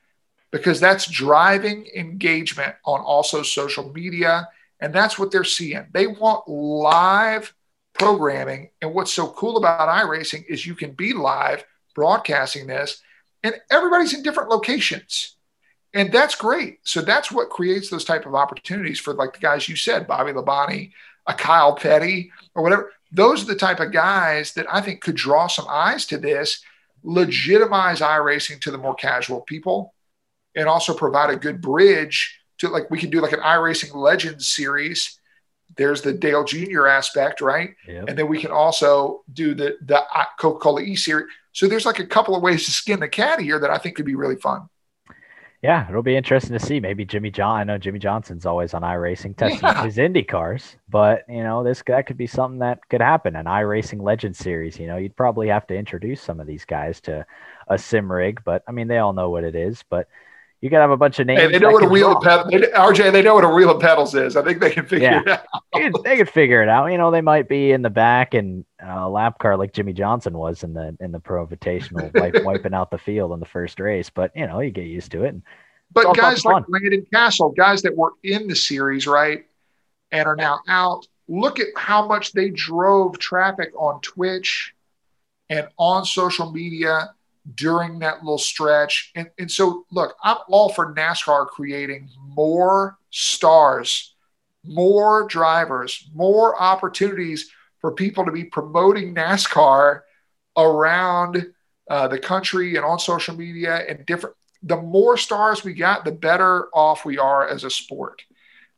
because that's driving engagement on also social media. And that's what they're seeing. They want live programming. And what's so cool about iRacing is you can be live broadcasting this, and everybody's in different locations and that's great. So that's what creates those type of opportunities for like the guys you said, Bobby Labonte, a Kyle Petty, or whatever. Those are the type of guys that I think could draw some eyes to this, legitimize iRacing to the more casual people, and also provide a good bridge to like we can do like an iRacing Legends series. There's the Dale Jr. aspect, right? Yep. And then we can also do the the uh, Coca Cola E series. So there's like a couple of ways to skin the cat here that I think could be really fun. Yeah, it'll be interesting to see. Maybe Jimmy John. I know Jimmie Johnson's always on iRacing testing yeah. his Indy cars, but you know this that could be something that could happen. An iRacing Legend Series. You know, you'd probably have to introduce some of these guys to a sim rig, but I mean they all know what it is. But you could have a bunch of names. Hey, they know what a wheel of pedals. RJ, they know what a wheel of pedals is. I think they can figure yeah. it out. they, could, they could figure it out. You know, they might be in the back and uh, lap car like Jimmie Johnson was in the in the Pro Invitational, wipe, wiping out the field in the first race. But you know, you get used to it. And but guys like Landon Cassill, guys that were in the series, right, and are now out, look at how much they drove traffic on Twitch and on social media during that little stretch. And, and so, look, I'm all for NASCAR creating more stars, more drivers, more opportunities for people to be promoting NASCAR around uh, the country and on social media and different the more stars we got, the better off we are as a sport,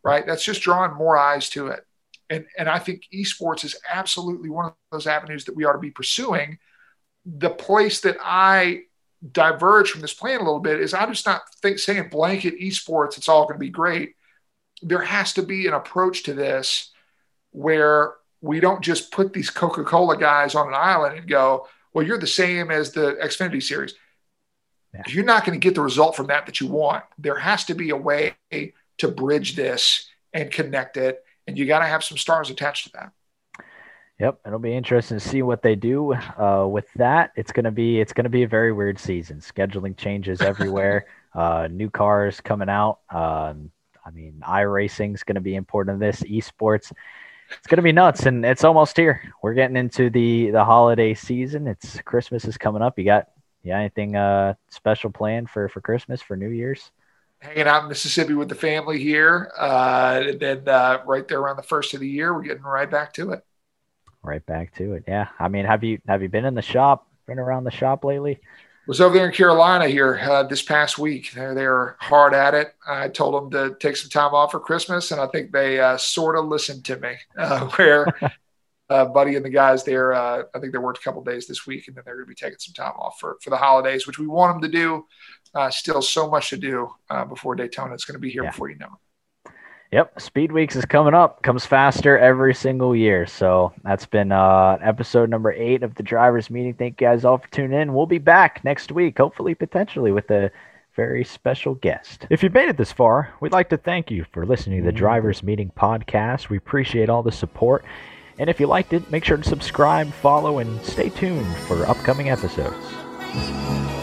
right? That's just drawing more eyes to it. And, and I think esports is absolutely one of those avenues that we ought to be pursuing. The place that I diverge from this plan a little bit is I'm just not think, saying blanket esports, it's all going to be great. There has to be an approach to this where we don't just put these Coca Cola guys on an island and go, well, you're the same as the Xfinity series. Yeah. You're not going to get the result from that that you want. There has to be a way to bridge this and connect it, and you got to have some stars attached to that. Yep, it'll be interesting to see what they do uh, with that. It's gonna be it's gonna be a very weird season. Scheduling changes everywhere. uh, new cars coming out. Um, I mean, iRacing is going to be important in this. Esports, it's going to be nuts, and it's almost here. We're getting into the the holiday season. It's Christmas is coming up. You got yeah anything uh, special planned for for Christmas for New Year's? Hanging out in Mississippi with the family here, uh, and then uh, right there around the first of the year, we're getting right back to it. Right back to it. Yeah. I mean, have you have you been in the shop? Been around the shop lately? was over there in Carolina here uh, this past week. They're they're hard at it. I told them to take some time off for Christmas, and I think they uh, sort of listened to me. Uh, where uh, Buddy and the guys there, uh, I think they worked a couple days this week, and then they're going to be taking some time off for for the holidays, which we want them to do. Uh, still so much to do before Daytona. It's going to be here yeah. before you know it. Yep, Speed Weeks is coming up. Comes faster every single year. So that's been uh, episode number eight of the drivers' meeting. Thank you guys all for tuning in. We'll be back next week, hopefully, potentially with a very special guest. If you've made it this far, we'd like to thank you for listening to the Drivers Meeting podcast. We appreciate all the support. And if you liked it, make sure to subscribe, follow, and stay tuned for upcoming episodes.